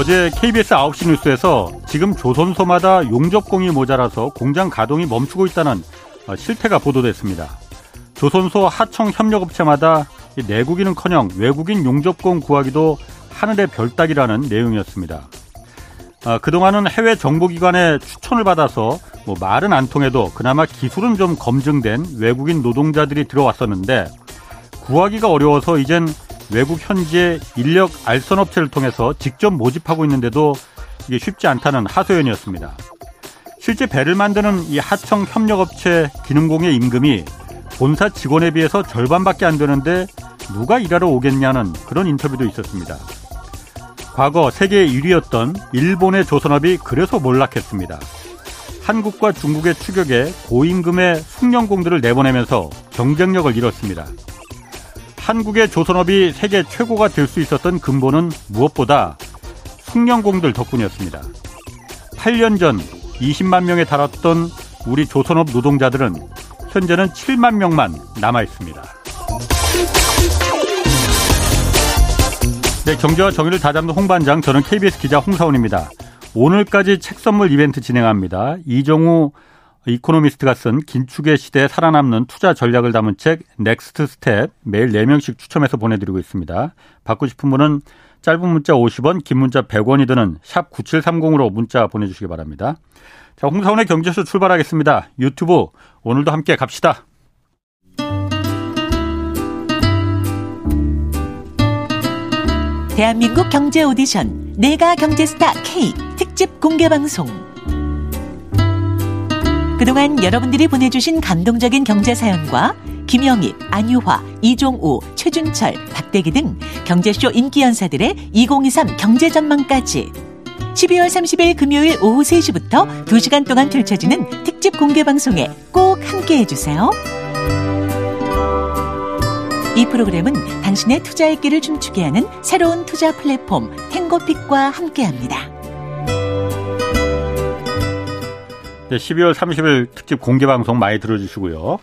어제 KBS 9시 뉴스에서 지금 조선소마다 용접공이 모자라서 공장 가동이 멈추고 있다는 어, 실태가 보도됐습니다. 조선소 하청 협력업체마다 내국인은커녕 외국인 용접공 구하기도 하늘의 별따기라는 내용이었습니다. 아, 그동안은 해외 정보기관의 추천을 받아서 뭐 말은 안 통해도 그나마 기술은 좀 검증된 외국인 노동자들이 들어왔었는데 구하기가 어려워서 이젠 외국 현지의 인력 알선 업체를 통해서 직접 모집하고 있는데도 이게 쉽지 않다는 하소연이었습니다. 실제 배를 만드는 이 하청 협력업체 기능공의 임금이 본사 직원에 비해서 절반밖에 안 되는데 누가 일하러 오겠냐는 그런 인터뷰도 있었습니다. 과거 세계 1위였던 일본의 조선업이 그래서 몰락했습니다. 한국과 중국의 추격에 고임금의 숙련공들을 내보내면서 경쟁력을 잃었습니다. 한국의 조선업이 세계 최고가 될 수 있었던 근본은 무엇보다 숙련공들 덕분이었습니다. 8년 전 20만 명에 달했던 우리 조선업 노동자들은 현재는 7만 명만 남아 있습니다. 네, 경제와 정의를 다잡는 홍반장, 저는 KBS 기자 홍사훈입니다. 오늘까지 책 선물 이벤트 진행합니다. 이정우 이코노미스트가 쓴 긴축의 시대에 살아남는 투자 전략을 담은 책 Next Step 매일 4명씩 추첨해서 보내드리고 있습니다. 받고 싶은 분은 짧은 문자 50원, 긴 문자 100원이 드는 샵 9730으로 문자 보내주시기 바랍니다. 자, 홍사원의 경제쇼 출발하겠습니다. 유튜브 오늘도 함께 갑시다. 대한민국 경제 오디션 내가 경제스타 K 특집 공개 방송 그동안 여러분들이 보내주신 감동적인 경제 사연과 김영희, 안유화, 이종우, 최준철, 박대기 등 경제쇼 인기 연사들의 2023 경제 전망까지 12월 30일 금요일 오후 3시부터 2시간 동안 펼쳐지는 특집 공개 방송에 꼭 함께 해주세요. 이 프로그램은 당신의 투자의 길을 춤추게 하는 새로운 투자 플랫폼 탱고픽과 함께합니다. 네, 12월 30일 특집 공개 방송 많이 들어주시고요.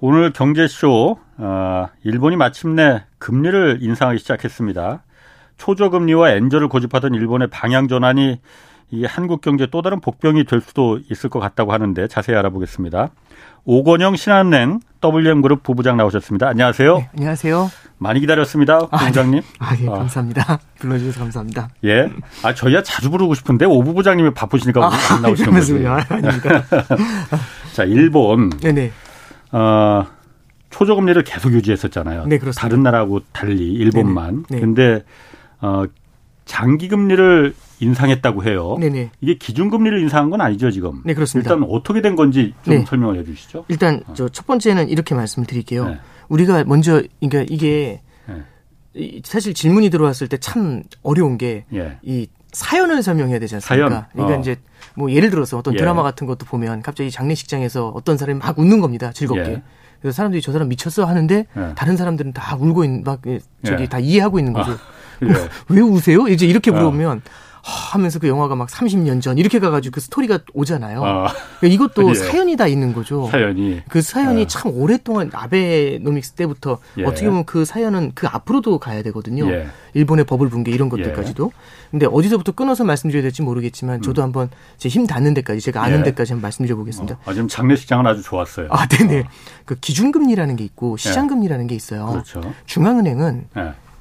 오늘 경제쇼 어, 일본이 마침내 금리를 인상하기 시작했습니다. 초저금리와 엔저를 고집하던 일본의 방향 전환이 이 한국 경제 또 다른 복병이 될 수도 있을 것 같다고 하는데 자세히 알아보겠습니다. 오건영 신한은행 WM그룹 부부장 나오셨습니다. 안녕하세요. 네, 안녕하세요. 많이 기다렸습니다, 아, 부부장님. 네. 아, 예, 아. 감사합니다. 불러주셔서 감사합니다. 예. 아, 저희야 자주 부르고 싶은데 오 부부장님이 바쁘시니까 아, 안 나오시는 거죠. 아, 아닙니다. 자, 일본. 네네. 어, 초저금리를 계속 유지했었잖아요. 네, 그렇습니다. 다른 나라하고 달리 일본만. 네네. 네. 근데 어, 장기 금리를 인상했다고 해요. 네네. 이게 기준 금리를 인상한 건 아니죠 지금. 네 그렇습니다. 일단 어떻게 된 건지 좀 네. 설명을 해주시죠. 일단 어. 저첫 번째는 이렇게 말씀드릴게요. 네. 우리가 먼저 그러니까 이게 네. 사실 질문이 들어왔을 때 참 어려운 게이 예. 사연을 설명해야 되지 않습니까? 사연? 그러니까 어. 이제 뭐 예를 들어서 어떤 예. 드라마 같은 것도 보면 갑자기 장례식장에서 어떤 사람이 막 웃는 겁니다. 즐겁게. 예. 그래서 사람들이 저 사람 미쳤어 하는데 예. 다른 사람들은 다 울고 있는 막 저기 예. 다 이해하고 있는 거죠. 아, 왜 우세요? 이제 이렇게 어. 물어보면 어. 하면서 그 영화가 막 30년 전 이렇게 가가지고 그 스토리가 오잖아요. 아. 그러니까 이것도 예. 사연이 다 있는 거죠. 사연이. 그 사연이 아. 참 오랫동안 아베노믹스 때부터 예. 어떻게 보면 그 사연은 그 앞으로도 가야 되거든요. 예. 일본의 버블 붕괴 이런 것들까지도. 예. 근데 어디서부터 끊어서 말씀드려야 될지 모르겠지만 저도 음. 한번 제 힘 닿는 데까지 제가 아는 예. 데까지 한번 말씀드려 보겠습니다. 어. 아, 지금 장례식장은 아주 좋았어요. 아, 네네. 어. 그 기준금리라는 게 있고 시장금리라는 게 있어요. 그렇죠. 중앙은행은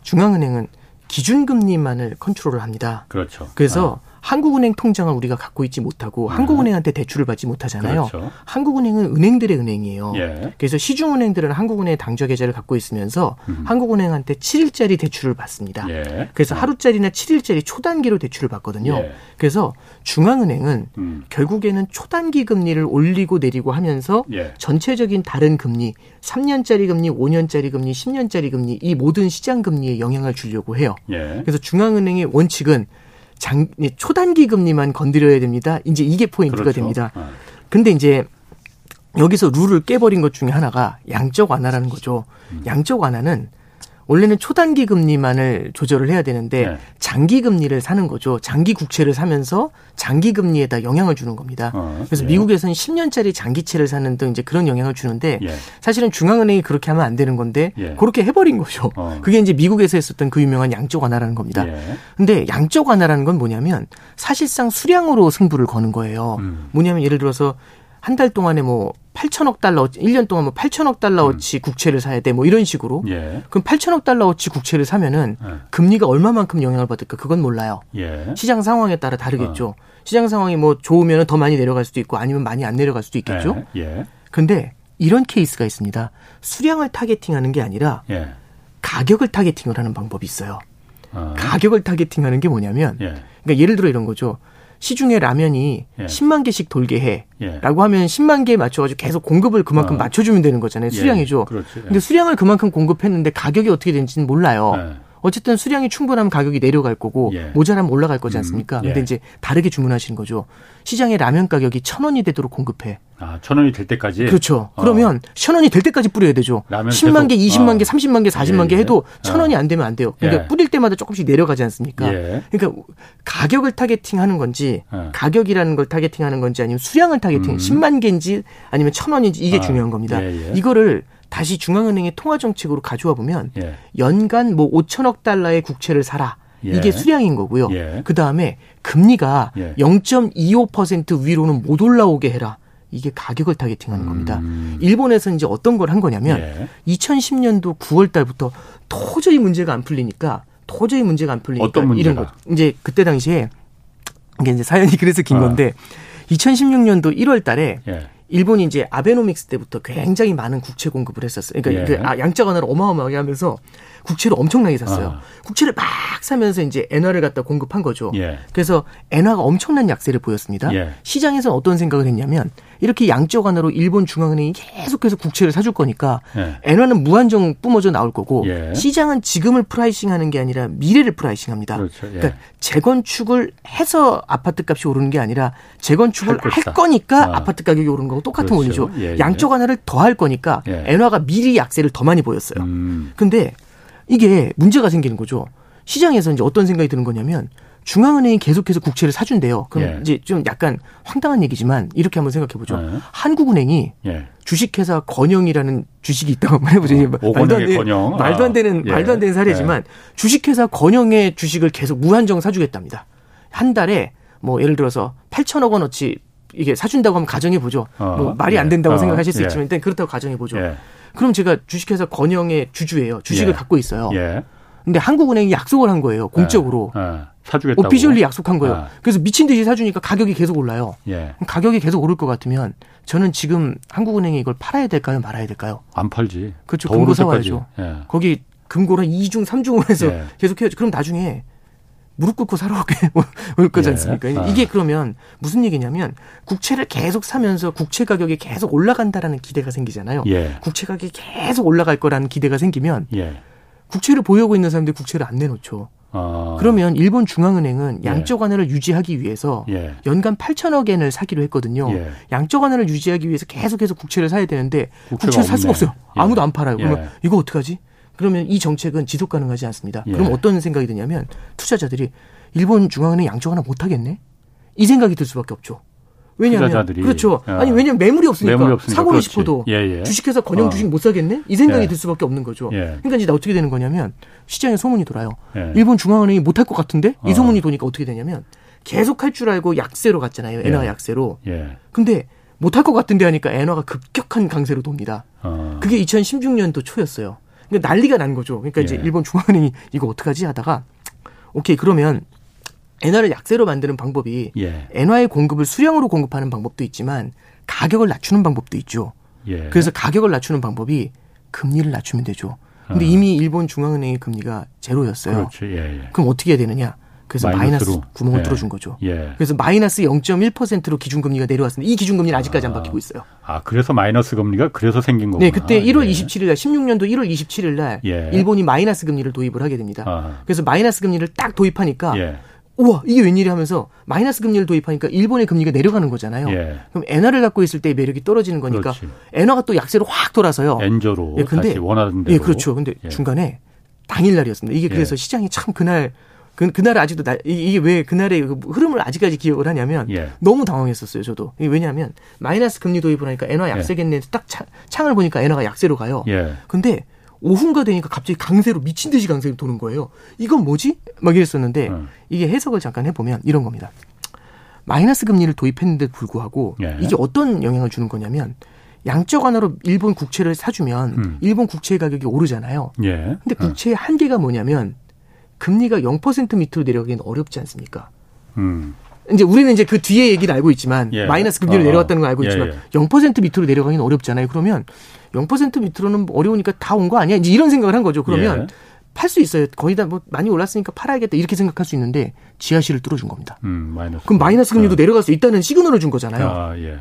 중앙은행은 기준금리만을 컨트롤을 합니다. 그렇죠. 그래서 아. 한국은행 통장을 우리가 갖고 있지 못하고 네. 한국은행한테 대출을 받지 못하잖아요. 그렇죠. 한국은행은 은행들의 은행이에요. 예. 그래서 시중은행들은 한국은행의 당좌 계좌를 갖고 있으면서 음. 한국은행한테 7일짜리 대출을 받습니다. 예. 그래서 어. 하루짜리나 7일짜리 초단기로 대출을 받거든요. 예. 그래서 중앙은행은 음. 결국에는 초단기 금리를 올리고 내리고 하면서 예. 전체적인 다른 금리, 3년짜리 금리, 5년짜리 금리, 10년짜리 금리 이 모든 시장 금리에 영향을 주려고 해요. 예. 그래서 중앙은행의 원칙은 장, 초단기 금리만 건드려야 됩니다. 이제 이게 포인트가 그렇죠. 됩니다. 네. 근데 이제 여기서 룰을 깨버린 것 중에 하나가 양적 완화라는 거죠. 음. 양적 완화는 원래는 초단기 금리만을 조절을 해야 되는데 네. 장기 금리를 사는 거죠. 장기 국채를 사면서 장기 금리에다 영향을 주는 겁니다. 어, 그래서 예. 미국에서는 10년짜리 장기채를 사는 등 이제 그런 영향을 주는데 예. 사실은 중앙은행이 그렇게 하면 안 되는 건데 예. 그렇게 해버린 거죠. 어. 그게 이제 미국에서 했었던 그 유명한 양적 완화라는 겁니다. 예. 근데 양적 완화라는 건 뭐냐면 사실상 수량으로 승부를 거는 거예요. 음. 뭐냐면 예를 들어서 한 달 동안에 뭐 8천억 달러, 1년 동안 뭐 8천억 달러어치 음. 국채를 사야 돼. 뭐 이런 식으로. 예. 그럼 8천억 달러어치 국채를 사면은 예. 금리가 얼마만큼 영향을 받을까? 그건 몰라요. 예. 시장 상황에 따라 다르겠죠. 어. 시장 상황이 뭐 좋으면 더 많이 내려갈 수도 있고 아니면 많이 안 내려갈 수도 있겠죠. 예. 예. 근데 이런 케이스가 있습니다. 수량을 targeting하는 게 아니라 예. 가격을 targeting을 하는 방법이 있어요. 어. 가격을 targeting하는 게 뭐냐면 예. 그러니까 예를 들어 이런 거죠. 시중에 라면이 예. 10만 개씩 돌게 해. 예. 라고 하면 10만 개에 맞춰가지고 계속 공급을 그만큼 어. 맞춰주면 되는 거잖아요. 수량이죠. 예. 그렇지. 근데 수량을 그만큼 공급했는데 가격이 어떻게 되는지는 몰라요. 예. 어쨌든 수량이 충분하면 가격이 내려갈 거고 예. 모자라면 올라갈 거지 음. 않습니까? 음. 예. 근데 이제 다르게 주문하시는 거죠. 시장에 라면 가격이 천 원이 되도록 공급해. 아, 천 원이 될 때까지? 그렇죠. 어. 그러면 천 원이 될 때까지 뿌려야 되죠. 라면 10만 개, 20만 어. 개, 30만 개, 40만 예, 개 해도 예. 천 원이 안 되면 안 돼요. 그러니까 예. 뿌릴 때마다 조금씩 내려가지 않습니까? 예. 그러니까 가격을 targeting하는 건지 예. 가격이라는 걸 targeting하는 건지 아니면 수량을 targeting, 음. 10만 개인지 아니면 천 원인지 이게 아. 중요한 겁니다. 이거를 다시 중앙은행의 통화 정책으로 가져와 보면 예. 연간 뭐 5천억 달러의 국채를 사라. 예. 이게 수량인 거고요. 예. 그 다음에 금리가 예. 0.25% 위로는 못 올라오게 해라. 이게 가격을 타겟팅하는 겁니다. 음. 일본에서 이제 어떤 걸 한 거냐면 2010년도 9월 달부터 도저히 문제가 안 풀리니까 도저히 문제가 안 풀리니까 이런 거 이제 그때 당시에 이게 이제 사연이 그래서 긴 어. 건데 2016년도 1월 달에 예. 일본이 이제 아베노믹스 때부터 굉장히 많은 국채 공급을 했었어요. 그러니까 예. 그 아, 양적 완화를 어마어마하게 하면서 국채를 엄청나게 샀어요. 아. 국채를 막 사면서 이제 엔화를 갖다 공급한 거죠. 예. 그래서 엔화가 엄청난 약세를 보였습니다. 예. 시장에서 어떤 생각을 했냐면 이렇게 양적 완화로 일본 중앙은행이 계속해서 국채를 사줄 거니까 예. 엔화는 무한정 뿜어져 나올 거고 예. 시장은 지금을 pricing하는 게 아니라 미래를 pricing합니다. 그렇죠. 예. 그러니까 재건축을 해서 아파트 값이 오르는 게 아니라 재건축을 할, 할 거니까 아. 파트 가격이 오르는 거고 똑같은 그렇죠. 원리죠. 예, 양적 완화를 더 할 거니까 엔화가 미리 약세를 더 많이 보였어요. 음. 근데 이게 문제가 생기는 거죠. 시장에서 이제 어떤 생각이 드는 거냐면 중앙은행이 계속해서 국채를 사준대요. 그럼 예. 이제 좀 약간 황당한 얘기지만 이렇게 한번 생각해 보죠. 예. 한국은행이 예. 주식회사 건영이라는 주식이 있다고 한번 해보죠. 어, 말도 안 되는 건영. 말도 안 되는 아. 말도 안 되는 사례지만 예. 주식회사 건영의 주식을 계속 무한정 사주겠답니다. 한 달에 뭐 예를 들어서 8천억 원어치 이게 사준다고 하면 가정해 보죠. 어. 뭐 말이 안 예. 된다고 어. 생각하실 수 예. 있지만 일단 그렇다고 가정해 보죠. 그럼 제가 주식회사 건영의 주주예요. 주식을 예. 갖고 있어요. 예. 근데 한국은행이 약속을 한 거예요. 공적으로. 예. 예. 사주겠다고. 오피셜리 약속한 거예요. 예. 그래서 미친 듯이 사주니까 가격이 계속 올라요. 예. 가격이 계속 오를 것 같으면 저는 지금 한국은행이 이걸 팔아야 될까요? 말아야 될까요? 안 팔지. 그렇죠. 금고 사와야죠. 거기 금고를 2중, 3중으로 해서 계속 해야죠. 그럼 나중에 무릎 꿇고 살아오게 올 거지 예. 않습니까? 예. 아. 이게 그러면 무슨 얘기냐면 국채를 계속 사면서 국채 가격이 계속 올라간다라는 기대가 생기잖아요. 예. 국채 가격이 계속 올라갈 거라는 기대가 생기면 예. 국채를 보유하고 있는 사람들이 국채를 안 내놓죠. 아. 그러면 일본 중앙은행은 예. 양적 완화를 유지하기 위해서 예. 연간 8천억 엔을 사기로 했거든요. 양적 완화를 유지하기 위해서 계속해서 국채를 사야 되는데 국채를 살 수가 없어요. 아무도 안 팔아요. 그러면 이거 어떡하지? 그러면 이 정책은 지속 가능하지 않습니다. 예. 그럼 어떤 생각이 드냐면 투자자들이 일본 중앙은행 양적 하나 못 하겠네? 이 생각이 들 수밖에 없죠. 왜냐하면 투자자들이. 그렇죠. 야. 아니 왜냐면 매물이 없으니까, 매물이 없으니까 사고를 그렇지. 싶어도 예, 예. 주식회사 건영 어. 주식 못 사겠네? 이 생각이 예. 들 수밖에 없는 거죠. 예. 그러니까 이제 어떻게 되는 거냐면 시장에 소문이 돌아요. 예. 일본 중앙은행이 못 할 것 같은데 이 어. 소문이 도니까 어떻게 되냐면 계속 할 줄 알고 약세로 갔잖아요. 엔화 약세로. 근데 못 할 것 같은데 하니까 엔화가 급격한 강세로 돕니다. 어. 그게 2016년도 초였어요. 그러니까 난리가 난 거죠. 그러니까 예. 이제 일본 중앙은행이 이거 어떡하지 하다가 오케이 그러면 엔화를 약세로 만드는 방법이 예. 엔화의 공급을 수량으로 공급하는 방법도 있지만 가격을 낮추는 방법도 있죠. 예. 그래서 가격을 낮추는 방법이 금리를 낮추면 되죠. 근데 어. 이미 일본 중앙은행의 금리가 제로였어요. 그렇죠. 예, 예. 그럼 어떻게 해야 되느냐? 그래서 마이너스 구멍을 예. 뚫어준 거죠. 예. 그래서 마이너스 0.1%로 기준금리가 내려왔습니다. 이 기준금리는 아직까지 아. 안 바뀌고 있어요. 아, 그래서 마이너스 금리가 그래서 생긴 거구나. 네, 그때 1월 예. 27일 날, 16년도 1월 27일 날 예. 일본이 마이너스 금리를 도입을 하게 됩니다. 아. 그래서 마이너스 금리를 딱 도입하니까 예. 우와 이게 웬일이 하면서 마이너스 금리를 도입하니까 일본의 금리가 내려가는 거잖아요. 예. 그럼 엔화를 갖고 있을 때 매력이 떨어지는 거니까 그렇지. 엔화가 또 약세로 확 돌아서요. 엔저로 예, 근데, 다시 원하는 대로. 예, 그렇죠. 근데 예. 중간에 당일 날이었습니다. 이게 그래서 예. 시장이 참 그날 그, 그날 아직도 나, 이게 왜 그날의 그 흐름을 아직까지 기억을 하냐면 예. 너무 당황했었어요, 저도. 왜냐하면 마이너스 금리 도입을 하니까 엔화 예. 약세겠네. 딱 차, 창을 보니까 엔화가 약세로 가요. 예. 근데 오후가 되니까 갑자기 강세로 미친 듯이 강세로 도는 거예요. 이건 뭐지? 막 이랬었는데 음. 이게 해석을 잠깐 해보면 이런 겁니다. 마이너스 금리를 도입했는데도 불구하고 예. 이게 어떤 영향을 주는 거냐면 양적 완화로 일본 국채를 사주면 음. 일본 국채 가격이 오르잖아요. 예. 근데 국채의 한계가 뭐냐면 금리가 0% 밑으로 내려가기는 어렵지 않습니까? 음. 이제 우리는 이제 그 뒤에 얘기를 알고 있지만 예. 마이너스 금리로 어, 어. 내려왔다는 걸 알고 예, 있지만 예. 0% 밑으로 내려가기는 어렵잖아요. 그러면 0% 밑으로는 어려우니까 다 온 거 아니야? 이제 이런 생각을 한 거죠. 그러면 예. 팔수 있어요. 거의 다 뭐 많이 올랐으니까 팔아야겠다 이렇게 생각할 수 있는데 지하실을 뚫어준 겁니다. 음, 마이너스. 그럼 마이너스 금리도 네. 내려갈 수 있다는 시그널을 준 거잖아요. 아, 예.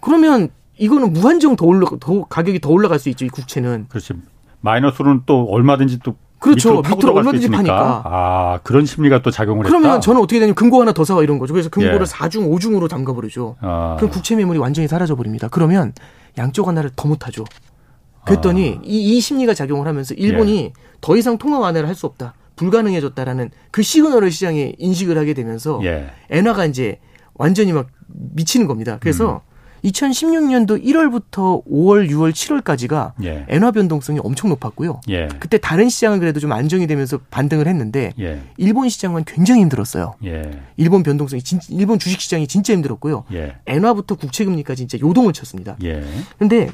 그러면 이거는 무한정 더 올라 더 가격이 더 올라갈 수 있죠. 이 국채는. 그렇지. 마이너스로는 또 얼마든지 또 그렇죠. 밑으로, 밑으로 얼마든지 파니까. 아, 그런 심리가 또 작용을 그러면 했다. 그러면 저는 어떻게 되냐면 금고 하나 더 사와 이런 거죠. 그래서 금고를 예. 4중, 5중으로 담가 버리죠. 아. 그럼 국채 매물이 완전히 사라져 버립니다. 그러면 양쪽 하나를 더 못 하죠. 그랬더니 아. 이, 이 심리가 작용을 하면서 일본이 예. 더 이상 통화 완화를 할 수 없다. 불가능해졌다라는 그 시그널을 시장에 인식을 하게 되면서 예. 엔화가 이제 완전히 막 미치는 겁니다. 그래서 음. 2016년도 1월부터 5월, 6월, 7월까지가 예. 엔화 변동성이 엄청 높았고요. 예. 그때 다른 시장은 그래도 좀 안정이 되면서 반등을 했는데 예. 일본 시장은 굉장히 힘들었어요. 예. 일본 변동성이 진, 일본 주식 시장이 진짜 힘들었고요. 예. 엔화부터 국채 금리까지 진짜 요동을 쳤습니다. 그런데 예.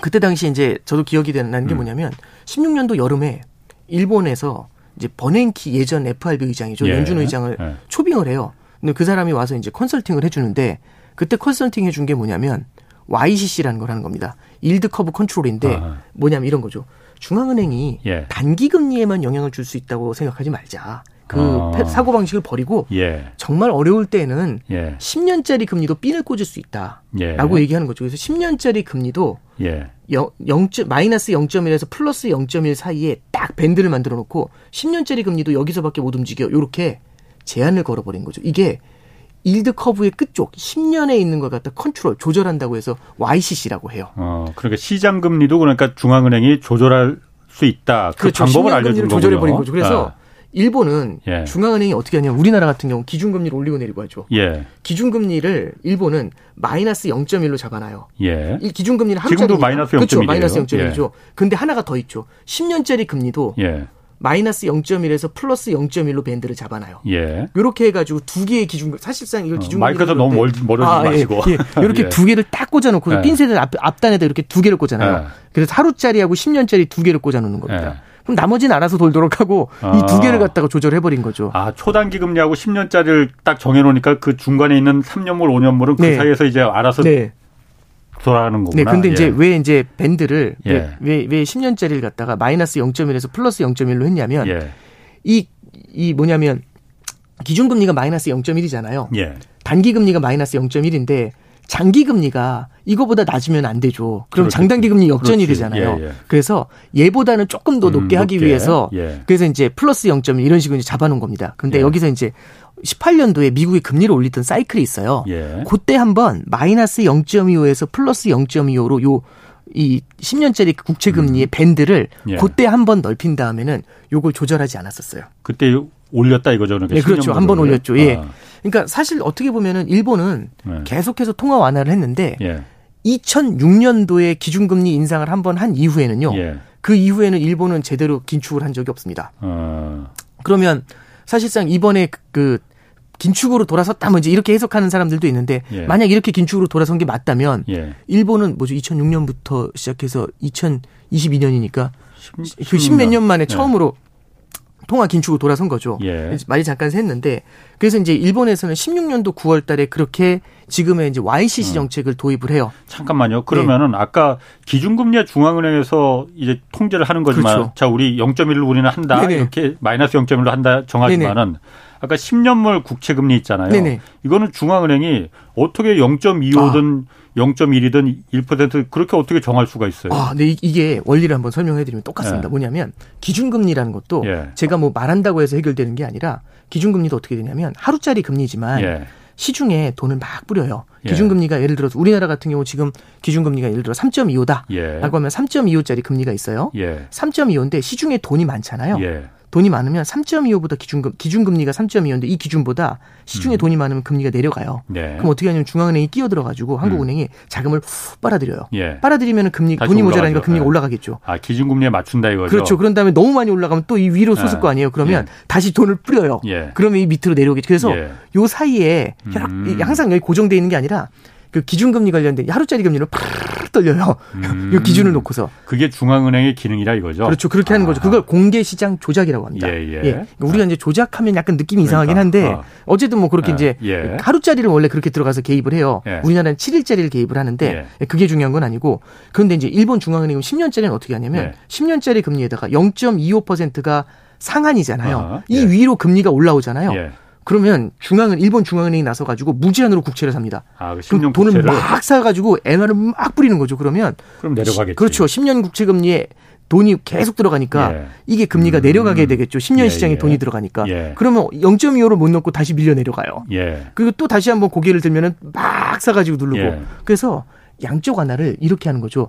그때 당시 이제 저도 기억이 나는 게 음. 뭐냐면 16년도 여름에 일본에서 이제 버냉키 예전 FRB 의장이죠. 연준 의장을 초빙을 해요. 근데 그 사람이 와서 이제 컨설팅을 해주는데 그때 컨설팅 해준 게 뭐냐면 YCC라는 걸 하는 겁니다. yield curve control인데 아. 뭐냐면 이런 거죠. 중앙은행이 예. 단기 금리에만 영향을 줄 수 있다고 생각하지 말자. 그 어. 사고 방식을 버리고 예. 정말 어려울 때는 예. 10년짜리 금리도 핀을 꽂을 수 있다라고 예. 얘기하는 거죠. 그래서 10년짜리 금리도 예. 0, 0. 마이너스 0.1에서 플러스 0.1 사이에 딱 밴드를 만들어 놓고 10년짜리 금리도 여기서밖에 못 움직여. 이렇게 제한을 걸어버린 거죠. 이게 yield curve의 끝쪽 10년에 있는 걸 갖다 컨트롤 조절한다고 해서 YCC라고 해요. 어, 그러니까 시장 금리도 그러니까 중앙은행이 조절할 수 있다. 그 그렇죠. 방법을 알려주는. 조절해 버린 거죠. 그래서 아. 일본은 예. 중앙은행이 어떻게 하냐면 우리나라 같은 경우 기준금리를 올리고 내리고 하죠. 예. 기준금리를 일본은 마이너스 0.1로 잡아놔요. 예. 이 기준금리를 하루짜리 지금도 마이너스 0.1이죠. 그렇죠. 마이너스 0.1이죠. 예. 근데 하나가 더 있죠. 10년짜리 금리도 예. 마이너스 0.1에서 플러스 0.1로 밴드를 잡아놔요. 예. 이렇게 해가지고 두 개의 기준 사실상 이걸 기준 어, 마이크에서 너무 멀, 멀어지지 아, 예, 마시고 예, 예. 이렇게 예. 두 개를 딱 꽂아놓고 예. 핀셋을 앞, 앞단에다 이렇게 두 개를 꽂아놔요. 예. 그래서 하루짜리하고 10년짜리 두 개를 꽂아놓는 겁니다. 예. 그럼 나머지는 알아서 돌도록 하고 아. 이 두 개를 갖다가 조절해버린 거죠. 아 초단기 금리하고 10년짜리를 딱 정해놓으니까 그 중간에 있는 3년물, 5년물은 그 네. 사이에서 이제 알아서 네. 돌아가는 거구나. 네, 근데 예. 이제 왜 이제 밴드를 예. 왜, 왜 10년짜리를 갖다가 마이너스 0.1에서 플러스 0.1로 했냐면 예. 이, 이 뭐냐면 기준금리가 마이너스 0.1이잖아요. 예. 단기금리가 마이너스 0.1인데 장기금리가 이거보다 낮으면 안 되죠. 그럼 그렇겠지. 장단기금리 역전이 그렇지. 되잖아요. 예, 예. 그래서 얘보다는 조금 더 음, 높게 음, 하기 높게. 위해서 예. 그래서 이제 플러스 0.1 이런 식으로 이제 잡아놓은 겁니다. 근데 예. 여기서 이제 18년도에 미국이 금리를 올리던 사이클이 있어요. 예. 그때 한번 마이너스 0.25에서 플러스 0.25로 요 이 10년짜리 국채 금리의 음. 밴드를 예. 그때 한번 넓힌 다음에는 요걸 조절하지 않았었어요. 그때 올렸다 이거죠. 그러니까 네, 그렇죠. 한 번 올렸죠. 예. 아. 그러니까 사실 어떻게 보면은 일본은 네. 계속해서 통화 완화를 했는데 예. 2006년도에 기준금리 인상을 한번한 이후에는요. 예. 그 이후에는 일본은 제대로 긴축을 한 적이 없습니다. 아. 그러면 사실상 이번에 그, 그 긴축으로 돌아섰다 뭐 이제 이렇게 해석하는 사람들도 있는데 예. 만약 이렇게 긴축으로 돌아선 게 맞다면 예. 일본은 뭐죠 2006년부터 시작해서 2022년이니까 10, 그 십몇 년 만에 예. 처음으로 통화 긴축으로 돌아선 거죠. 예. 말이 잠깐 샜는데 그래서 이제 일본에서는 16년도 9월 달에 그렇게 지금의 이제 YCC 음. 정책을 도입을 해요. 잠깐만요. 그러면은 네. 아까 기준금리 중앙은행에서 이제 통제를 하는 거지만 그렇죠. 자, 우리 0.1로 우리는 한다. 네네. 이렇게 마이너스 0.1로 한다 정하지만은. 아까 10년물 국채 금리 있잖아요. 네네. 이거는 중앙은행이 어떻게 0.25든 아. 0.1이든 1% 그렇게 어떻게 정할 수가 있어요? 아, 네 이게 원리를 한번 설명해 드리면 똑같습니다. 네. 뭐냐면 기준금리라는 것도 예. 제가 뭐 말한다고 해서 해결되는 게 아니라 기준금리도 어떻게 되냐면 하루짜리 금리지만 예. 시중에 돈을 막 뿌려요. 예. 기준금리가 예를 들어서 우리나라 같은 경우 지금 기준금리가 예를 들어 3.25다. 예. 라고 하면 3.25짜리 금리가 있어요. 예. 3.25인데 시중에 돈이 많잖아요. 예. 돈이 많으면 3.25보다 기준금 기준금리가 3.25인데 이 기준보다 시중에 음. 돈이 많으면 금리가 내려가요. 네. 그럼 어떻게 하냐면 중앙은행이 끼어들어 가지고 한국은행이 음. 자금을 훅 빨아들여요. 예. 빨아들이면 금리 돈이 모자라니까 금리가 예. 올라가겠죠. 아 기준금리에 맞춘다 이거죠. 그렇죠. 그런 다음에 너무 많이 올라가면 또 이 위로 솟을 예. 거 아니에요. 그러면 예. 다시 돈을 뿌려요. 예. 그러면 이 밑으로 내려오겠죠. 그래서 요 사이에 음. 항상 여기 고정돼 있는 게 아니라 그 기준금리 관련된 하루짜리 금리를 팍 떨려요. 음. 기준을 놓고서. 그게 중앙은행의 기능이라 이거죠. 그렇죠. 그렇게 하는 거죠. 그걸 공개 시장 조작이라고 합니다. 예, 예. 예. 그러니까 우리가 이제 조작하면 약간 느낌이 그러니까. 이상하긴 한데 어. 어쨌든 뭐 그렇게 예. 이제 예. 하루짜리를 원래 그렇게 들어가서 개입을 해요. 예. 우리나라는 7일짜리를 개입을 하는데 예. 그게 중요한 건 아니고 그런데 이제 일본 중앙은행은 10년짜리는 어떻게 하냐면 10년짜리 금리에다가 0.25%가 상한이잖아요. 어, 이 위로 금리가 올라오잖아요. 그러면 중앙은 일본 중앙은행이 나서 가지고 무제한으로 국채를 삽니다. 아, 그 그럼 돈을 국채를. 막 사 가지고 엔화를 막 뿌리는 거죠. 그러면 그럼 내려가겠지. 그렇죠. 10년 국채 금리에 돈이 계속 들어가니까 예. 이게 금리가 음. 내려가게 되겠죠. 10년 예, 시장에 예. 돈이 들어가니까. 예. 그러면 0.25를 못 넣고 다시 밀려 내려가요. 예. 그리고 또 다시 한번 고개를 들면은 막 사가지고 누르고. 예. 그래서 양쪽 하나를 이렇게 하는 거죠.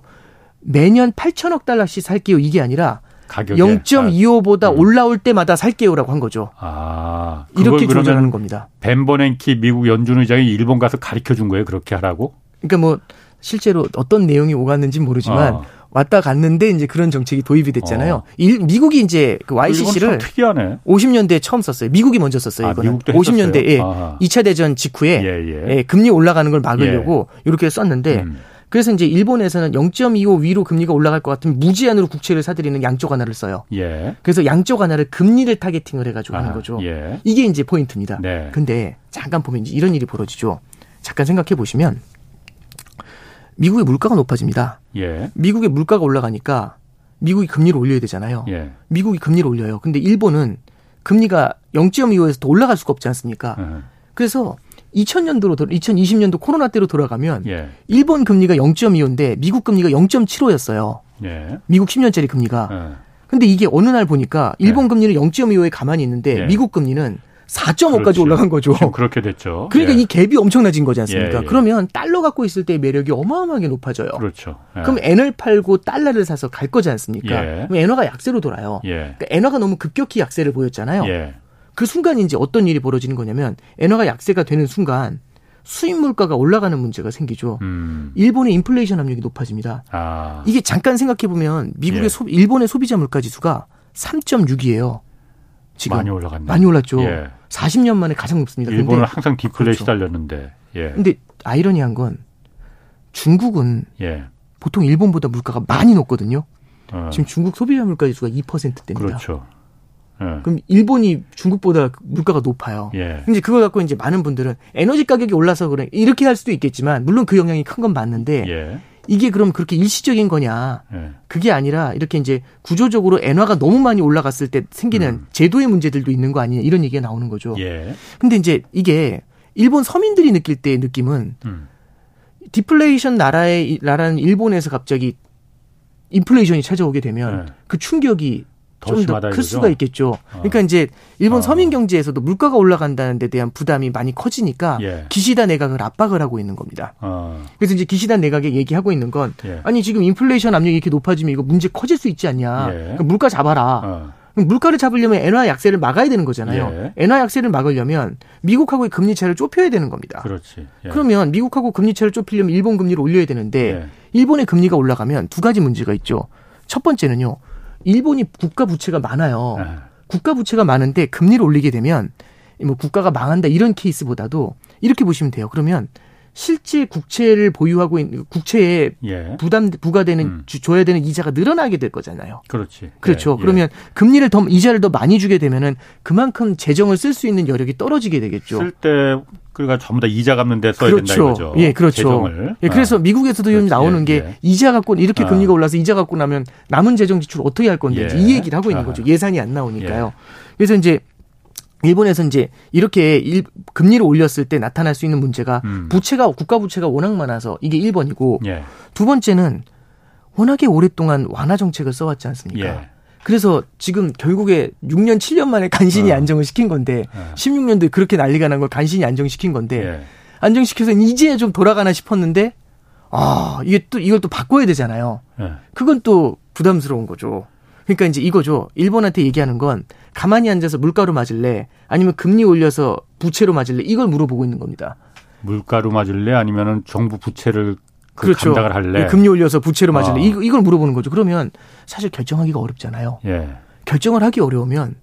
매년 8천억 달러씩 살게요. 이게 아니라 0.25보다 아, 음. 올라올 때마다 살게요라고 한 거죠. 아, 이렇게 조절하는 겁니다. 벤버냉키 미국 연준 의장이 일본 가서 가르쳐 준 거예요. 그렇게 하라고? 그러니까 뭐 실제로 어떤 내용이 오갔는지 모르지만 어. 왔다 갔는데 이제 그런 정책이 도입이 됐잖아요. 어. 일, 미국이 이제 그 YCC를 50년대에 처음 썼어요. 미국이 먼저 썼어요. 아, 이거는 50년대에 아 2차 대전 직후에 예, 예. 예, 금리 올라가는 걸 막으려고 예. 이렇게 썼는데 음. 그래서 이제 일본에서는 0.25 위로 금리가 올라갈 것 같으면 무제한으로 국채를 사들이는 양쪽 하나를 써요. 예. 그래서 양쪽 하나를 금리를 타겟팅을 해가지고 아, 하는 거죠. 예. 이게 이제 포인트입니다. 네. 근데 잠깐 보면 이제 이런 일이 벌어지죠. 잠깐 생각해 보시면 미국의 물가가 높아집니다. 예. 미국의 물가가 올라가니까 미국이 금리를 올려야 되잖아요. 예. 미국이 금리를 올려요. 근데 일본은 금리가 0.25에서 더 올라갈 수가 없지 않습니까? 예. 그래서 2000년도로 2020년도 코로나 때로 돌아가면 예. 일본 금리가 0.25인데 미국 금리가 0.75였어요. 예. 미국 10년짜리 금리가. 예. 근데 이게 어느 날 보니까 일본 예. 금리는 0.25에 가만히 있는데 예. 미국 금리는 4.5까지 그렇죠. 올라간 거죠. 그렇게 됐죠. 그러니까 예. 이 갭이 엄청나진 거지 않습니까? 그러면 달러 갖고 있을 때의 매력이 어마어마하게 높아져요. 그렇죠. 그럼 엔을 팔고 달러를 사서 갈 거지 않습니까? 그럼 엔화가 약세로 돌아요. 그러니까 엔화가 너무 급격히 약세를 보였잖아요. 그 순간 이제 어떤 일이 벌어지는 거냐면 엔화가 약세가 되는 순간 수입 물가가 올라가는 문제가 생기죠. 음. 일본의 인플레이션 압력이 높아집니다. 아. 이게 잠깐 생각해 보면 미국의 예. 소, 일본의 소비자 물가 지수가 3.6이에요. 지금 많이 올라갔네. 많이 올랐죠. 예. 40년 만에 가장 높습니다. 일본은 항상 디플레이 그렇죠. 시달렸는데. 예. 근데 아이러니한 건 중국은 예. 보통 일본보다 물가가 많이 높거든요. 어. 지금 중국 소비자 물가 지수가 2%대입니다. 그렇죠. 예. 그럼 일본이 중국보다 물가가 높아요. 예. 이제 그걸 갖고 이제 많은 분들은 에너지 가격이 올라서 그래 이렇게 할 수도 있겠지만 물론 그 영향이 큰 건 맞는데 예. 이게 그럼 그렇게 일시적인 거냐? 예. 그게 아니라 이렇게 이제 구조적으로 엔화가 너무 많이 올라갔을 때 생기는 음. 제도의 문제들도 있는 거 아니냐 이런 얘기가 나오는 거죠. 예. 근데 이제 이게 일본 서민들이 느낄 때의 느낌은 음. 디플레이션 나라의 나라는 일본에서 갑자기 인플레이션이 찾아오게 되면 네. 그 충격이 좀 더 클 수가 있겠죠. 어. 그러니까 이제 일본 어. 서민 경제에서도 물가가 올라간다는 데 대한 부담이 많이 커지니까 예. 기시다 내각을 압박을 하고 있는 겁니다. 어. 그래서 이제 기시다 내각에 얘기하고 있는 건 예. 아니 지금 인플레이션 압력이 이렇게 높아지면 이거 문제 커질 수 있지 않냐. 예. 그러니까 물가 잡아라. 어. 물가를 잡으려면 엔화 약세를 막아야 되는 거잖아요. 예. 엔화 약세를 막으려면 미국하고의 금리 차를 좁혀야 되는 겁니다. 그렇지. 예. 그러면 미국하고 금리 차를 좁히려면 일본 금리를 올려야 되는데 예. 일본의 금리가 올라가면 두 가지 문제가 있죠. 첫 번째는요. 일본이 국가 부채가 많아요. 네. 국가 부채가 많은데 금리를 올리게 되면 뭐 국가가 망한다 이런 케이스보다도 이렇게 보시면 돼요. 그러면 실제 국채를 보유하고 있는 국채에 예. 부담 부과되는 음. 줘야 되는 이자가 늘어나게 될 거잖아요. 그렇지. 그렇죠. 예. 그러면 금리를 더 이자를 더 많이 주게 되면은 그만큼 재정을 쓸 수 있는 여력이 떨어지게 되겠죠. 쓸 때 그러니까 전부 다 이자 갚는 데 써야 그렇죠. 된다 이거죠. 예, 그렇죠. 재정을. 예, 그래서 아. 미국에서도 그렇지. 나오는 예, 게 예. 이자 갖고 이렇게 아. 금리가 올라서 이자 갖고 나면 남은 재정 지출 어떻게 할 건데 예. 이 얘기를 하고 있는 아. 거죠. 예산이 안 나오니까요. 예. 그래서 이제 일본에서 이제 이렇게 일, 금리를 올렸을 때 나타날 수 있는 문제가 음. 부채가 국가 부채가 워낙 많아서 이게 1번이고 예. 두 번째는 워낙에 오랫동안 완화 정책을 써왔지 않습니까? 예. 그래서 지금 결국에 6년 7년 만에 간신히 어. 안정을 시킨 건데 예. 16년도에 그렇게 난리가 난 걸 간신히 안정시킨 건데 예. 안정시켜서 이제 좀 돌아가나 싶었는데 아 이게 또 이걸 또 바꿔야 되잖아요. 예. 그건 또 부담스러운 거죠. 그러니까 이제 이거죠. 일본한테 얘기하는 건 가만히 앉아서 물가로 맞을래 아니면 금리 올려서 부채로 맞을래 이걸 물어보고 있는 겁니다. 물가로 맞을래 아니면은 정부 부채를 그 그렇죠. 감당을 할래. 금리 올려서 부채로 맞을래. 어. 이 걸 물어보는 거죠. 그러면 사실 결정하기가 어렵잖아요. 예. 결정을 하기 어려우면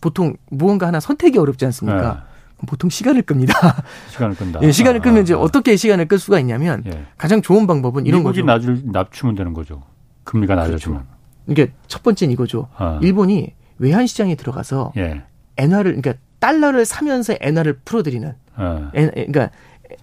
보통 무언가 하나 선택이 어렵지 않습니까? 예. 보통 시간을 끕니다. 시간을 끈다. 예, 시간을 끄면 아, 이제 아. 어떻게 시간을 끌 수가 있냐면 예. 가장 좋은 방법은 이런 거죠. 낮을 낮추면 되는 거죠. 금리가. 낮아지면. 그렇죠. 이게 첫 번째는 이거죠. 아. 일본이 외환 시장에 들어가서 예. 엔화를 그러니까 달러를 사면서 엔화를 풀어들이는. 아. 엔, 그러니까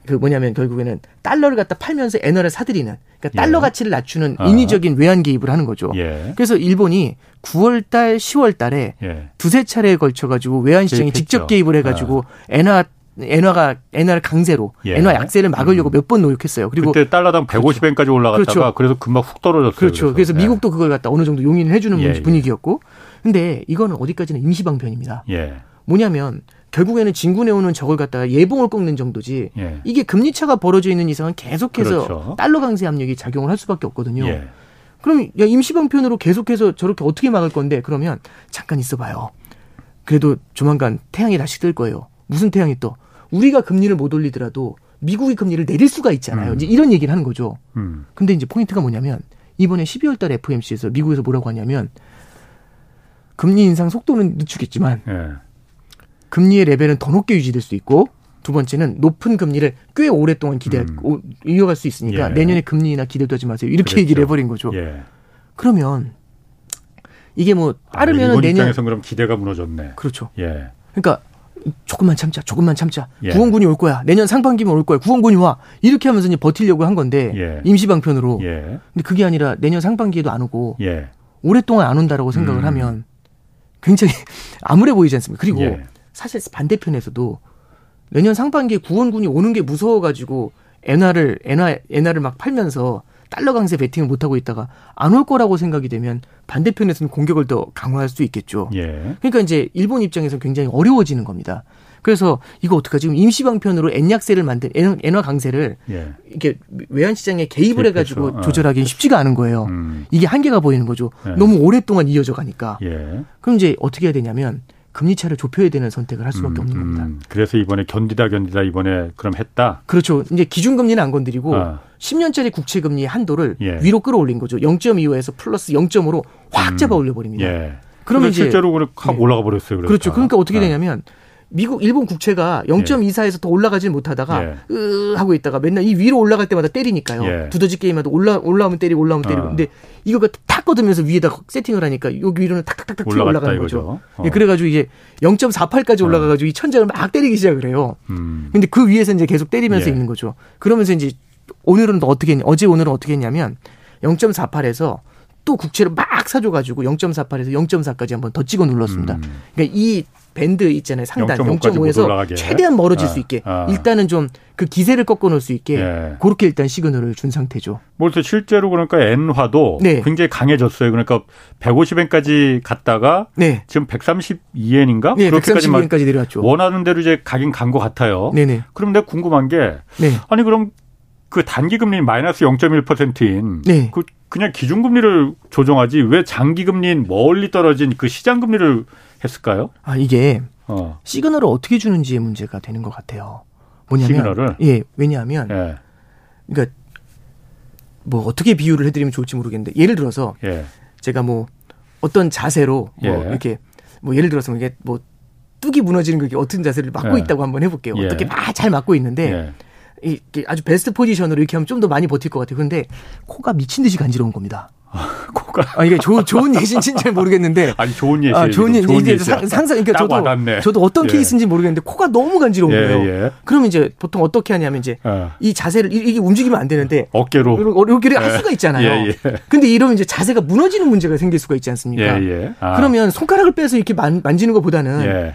그 뭐냐면 결국에는 달러를 갖다 팔면서 엔화를 사들이는 그러니까 달러 예. 가치를 낮추는 아. 인위적인 외환 개입을 하는 거죠. 예. 그래서 일본이 9월 달, 10월 달에 예. 두세 차례에 걸쳐 가지고 외환 시장에 직접 개입을 해 가지고 아. 엔화 엔화가 엔화를 강세로 예. 엔화 약세를 막으려고 음. 몇번 노력했어요. 그리고 그때 달러당 150엔까지 그렇죠. 올라갔다가 그렇죠. 그래서 금방 훅 떨어졌어요. 그렇죠. 그래서, 그래서 예. 미국도 그걸 갖다 어느 정도 용인을 해주는 예, 예. 분위기였고, 근데 이거는 어디까지는 임시방편입니다. 예. 뭐냐면 결국에는 진군해 오는 적을 갖다가 예봉을 꺾는 정도지 예. 이게 금리 차가 벌어져 있는 이상은 계속해서 그렇죠. 달러 강세 압력이 작용을 할 수밖에 없거든요. 예. 그럼 야 임시방편으로 계속해서 저렇게 어떻게 막을 건데 그러면 잠깐 있어봐요. 그래도 조만간 태양이 다시 뜰 거예요. 무슨 태양이 또 우리가 금리를 못 올리더라도 미국이 금리를 내릴 수가 있잖아요. 음. 이제 이런 얘기를 하는 거죠. 음. 근데 이제 포인트가 뭐냐면 이번에 12월 달 FOMC에서 미국에서 뭐라고 하냐면 금리 인상 속도는 늦추겠지만 예. 금리의 레벨은 더 높게 유지될 수 있고 두 번째는 높은 금리를 꽤 오랫동안 기대 음. 이어갈 수 있으니까 예. 내년에 금리나 기대도 하지 마세요. 이렇게 그렇죠. 얘기를 해버린 거죠. 예. 그러면 이게 뭐 빠르면 아, 내년 입장에서 그럼 기대가 무너졌네. 그렇죠. 예. 그러니까 조금만 참자, 조금만 참자. 예. 구원군이 올 거야. 내년 상반기면 올 거야. 구원군이 와. 이렇게 하면서 이제 버틸려고 한 건데 예. 임시 방편으로. 예. 근데 그게 아니라 내년 상반기에도 안 오고 예. 오랫동안 안 온다라고 생각을 음. 하면 굉장히 암울해 보이지 않습니까? 그리고 예. 사실 반대편에서도 내년 상반기에 구원군이 오는 게 무서워가지고 엔화를 엔화 엔화를 막 팔면서 달러 강세 베팅을 못 하고 있다가 안 올 거라고 생각이 되면 반대편에서는 공격을 더 강화할 수 있겠죠. 예. 그러니까 이제 일본 입장에서 굉장히 어려워지는 겁니다. 그래서 이거 어떡하지? 지금 임시방편으로 엔약세를 만든 엔화 강세를 예. 이게 외환 시장에 개입을 해 가지고 어. 조절하기는 쉽지가 않은 거예요. 음. 이게 한계가 보이는 거죠. 예. 너무 오랫동안 이어져 가니까. 예. 그럼 이제 어떻게 해야 되냐면 금리 차를 좁혀야 되는 선택을 할 수밖에 음, 없는 겁니다. 음. 그래서 이번에 견디다 견디다 이번에 그럼 했다. 그렇죠. 이제 기준금리는 안 건드리고 아. 10년짜리 국채금리 한도를 예. 위로 끌어올린 거죠. 0.25에서 플러스 0.5로 확 음. 잡아 올려 버립니다. 예. 그러면 이제 실제로 확 예. 올라가 버렸어요. 그러니까. 그렇죠. 그러니까 어떻게 아. 되냐면 미국, 일본 국채가 0.24에서 예. 더 올라가지 못하다가 예. 으 하고 있다가 맨날 이 위로 올라갈 때마다 때리니까요. 예. 두더지 게임하다 올라 올라오면 때리고 올라오면 때리고. 어. 근데 이거가 탁 걷으면서 위에다 세팅을 하니까 여기 위로는 탁탁탁탁 올라가는 거죠. 어. 예, 그래가지고 이게 0.48까지 어. 올라가가지고 이 천장을 막 때리기 시작을 해요. 음. 근데 그 위에서 이제 계속 때리면서 예. 있는 거죠. 그러면서 이제 오늘은 또 어떻게 했냐, 어제 오늘은 어떻게 했냐면 0.48에서 또 국채를 막 사줘가지고 0.48에서 0.4까지 한번 더 찍어 눌렀습니다. 음. 그러니까 이 밴드 있잖아요. 상단 0.5에서 최대한 멀어질 아, 수 있게 아. 일단은 좀 그 기세를 꺾어 놓을 수 있게 예. 그렇게 일단 시그널을 준 상태죠. 그래서 실제로 그러니까 엔화도 네. 굉장히 강해졌어요. 그러니까 150엔까지 갔다가 네. 지금 132엔인가? 네, 그렇게까지 까지 내려왔죠. 원하는 대로 이제 가긴 간 것 같아요. 네네. 그럼 내가 궁금한 게 네. 아니 그럼 그 단기 금리 마이너스 0.1%인 네. 그 그냥 기준 금리를 조정하지 왜 장기 금리인 멀리 떨어진 그 시장 금리를 했을까요? 아 이게 어. 시그널을 어떻게 주는지의 문제가 되는 것 같아요. 뭐냐면 시그널을? 예 왜냐하면 예. 그러니까 뭐 어떻게 비유를 해드리면 좋을지 모르겠는데 예를 들어서 예. 제가 뭐 어떤 자세로 뭐 예. 이렇게 뭐 예를 들어서 이게 뭐 뚝이 무너지는 게 어떤 자세를 막고 예. 있다고 한번 해볼게요. 예. 어떻게 막 잘 막고 있는데 예. 이게 아주 베스트 포지션으로 이렇게 하면 좀 더 많이 버틸 것 같아요. 그런데 코가 미친 듯이 간지러운 겁니다. 코가. 아, 이게 조, 좋은 예신지는 잘 모르겠는데. 아니, 좋은 예신. 아, 좋은 예신. 이제 상, 상상, 그러니까 저도, 와닿네. 저도 어떤 예. 케이스인지 모르겠는데, 코가 너무 간지러운 예, 거예요. 예. 그러면 이제 보통 어떻게 하냐면 이제, 어. 이 자세를, 이게 움직이면 안 되는데. 어깨로. 어깨를 할 예. 수가 있잖아요. 예, 예. 근데 이러면 이제 자세가 무너지는 문제가 생길 수가 있지 않습니까? 아. 그러면 손가락을 빼서 이렇게 만, 만지는 것보다는.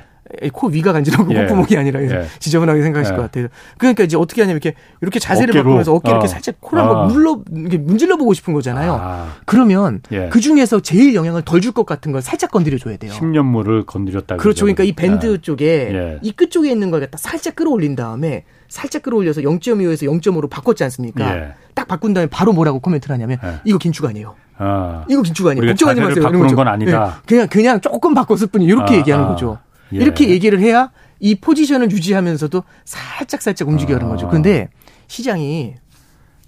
코 위가 간지러고 예. 콧구멍이 아니라 예. 지저분하게 생각하실 예. 것 같아요. 그러니까 이제 어떻게 하냐면 이렇게 이렇게 자세를 어깨로. 바꾸면서 어깨 이렇게 어. 살짝 코를 어. 한번 물러 이렇게 문질러 보고 싶은 거잖아요. 아. 그러면 예. 그 중에서 제일 영향을 덜 줄 것 같은 걸 살짝 건드려 줘야 돼요. 10년물을 건드렸다. 그렇죠. 그러니까 이 밴드 예. 쪽에 예. 이끝 쪽에 있는 걸 갖다 살짝 끌어올린 다음에 살짝 끌어올려서 0.25에서 0.5로 바꿨지 않습니까? 딱 바꾼 다음에 바로 뭐라고 코멘트를 하냐면 이거 긴축 아니에요. 아. 이거 긴축 아니에요. 걱정하지 마세요. 바꾸는 건 아니다. 네. 그냥 그냥 조금 바꿨을 뿐이 이렇게 아, 얘기하는 아. 거죠. 예. 이렇게 얘기를 해야 이 포지션을 유지하면서도 살짝 살짝 움직여가는 거죠. 근데 시장이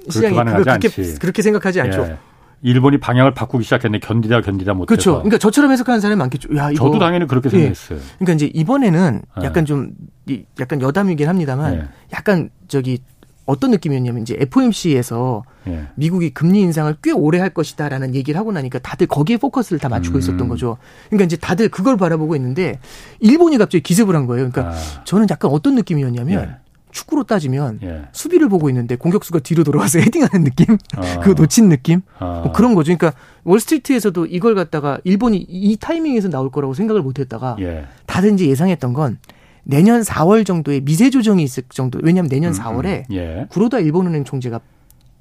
시장이 그렇게 그렇게 생각하지 않죠. 예. 일본이 방향을 바꾸기 시작했는데 견디다 견디다 못해서. 그렇죠. 그러니까 저처럼 해석하는 사람이 많겠죠. 야, 이거. 저도 당연히 그렇게 예. 생각했어요. 예. 그러니까 이제 이번에는 예. 약간 좀 약간 여담이긴 합니다만 예. 약간 저기 어떤 느낌이었냐면 이제 FOMC에서 예. 미국이 금리 인상을 꽤 오래 할 것이다라는 얘기를 하고 나니까 다들 거기에 포커스를 다 맞추고 음. 있었던 거죠. 그러니까 이제 다들 그걸 바라보고 있는데 일본이 갑자기 기습을 한 거예요. 그러니까 아. 저는 약간 어떤 느낌이었냐면 예. 축구로 따지면 예. 수비를 보고 있는데 공격수가 뒤로 돌아와서 헤딩하는 느낌, 어. 그거 놓친 느낌, 어. 뭐 그런 거죠. 그러니까 월스트리트에서도 이걸 갖다가 일본이 이 타이밍에서 나올 거라고 생각을 못했다가 예. 다들 이제 예상했던 건 내년 4월 정도에 미세 조정이 있을 정도. 왜냐하면 내년 음, 4월에 음, 예. 구로다 일본은행 총재가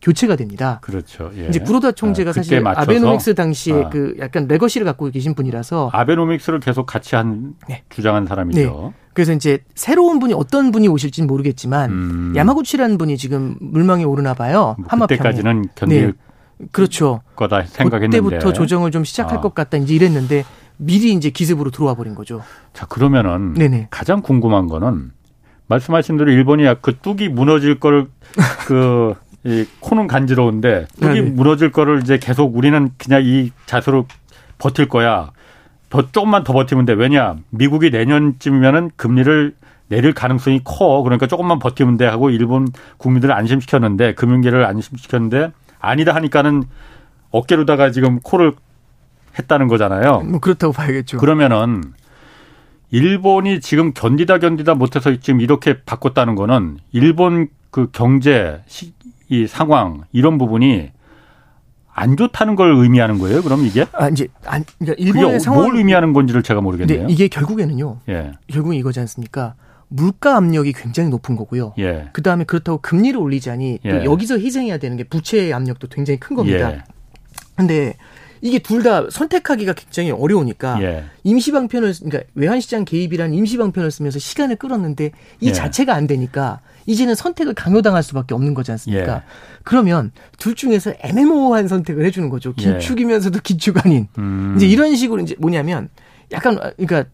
교체가 됩니다. 그렇죠. 예. 이제 구로다 총재가 아, 사실 아베노믹스 당시에 아. 그 약간 레거시를 갖고 계신 분이라서 아베노믹스를 계속 같이 한 네. 주장한 사람이죠. 네. 그래서 이제 새로운 분이 어떤 분이 오실지는 모르겠지만 음. 야마구치라는 분이 지금 물망에 오르나 봐요. 뭐 하마평에. 그때까지는 견딜 네. 그렇죠. 거다 생각했는데 그때부터 조정을 좀 시작할 아. 것 같다 이제 이랬는데 미리 이제 기습으로 들어와 버린 거죠. 자, 그러면은 네네. 가장 궁금한 거는 말씀하신 대로 일본이 그 뚝이 무너질 걸그 이 코는 간지러운데 뚝이 네네. 무너질 거를 이제 계속 우리는 그냥 이 자세로 버틸 거야. 더 조금만 더 버티면 돼. 왜냐? 미국이 내년쯤이면은 금리를 내릴 가능성이 커. 그러니까 조금만 버티면 돼 하고 일본 국민들을 안심시켰는데 금융계를 안심시켰는데 아니다 하니까는 어깨로다가 지금 코를 했다는 거잖아요. 뭐 그렇다고 봐야겠죠. 그러면은 일본이 지금 견디다 견디다 못해서 지금 이렇게 바꿨다는 거는 일본 그 경제 시, 이 상황 이런 부분이 안 좋다는 걸 의미하는 거예요? 그럼 이게? 아 이제 안 그러니까 일본의 상황 뭘 의미하는 건지를 제가 모르겠네요. 이게 결국에는요. 예. 결국 이거지 않습니까? 물가 압력이 굉장히 높은 거고요. 예. 그 다음에 그렇다고 금리를 올리자니 예. 여기서 희생해야 되는 게 부채의 압력도 굉장히 큰 겁니다. 예. 근데 이게 둘 다 선택하기가 굉장히 어려우니까 예. 임시방편을 그러니까 외환시장 개입이라는 임시방편을 쓰면서 시간을 끌었는데 이 예. 자체가 안 되니까 이제는 선택을 강요당할 수밖에 없는 거지 않습니까? 예. 그러면 둘 중에서 애매모호한 선택을 해주는 거죠. 예. 긴축이면서도 긴축 아닌 음. 이제 이런 식으로 이제 뭐냐면 약간 그러니까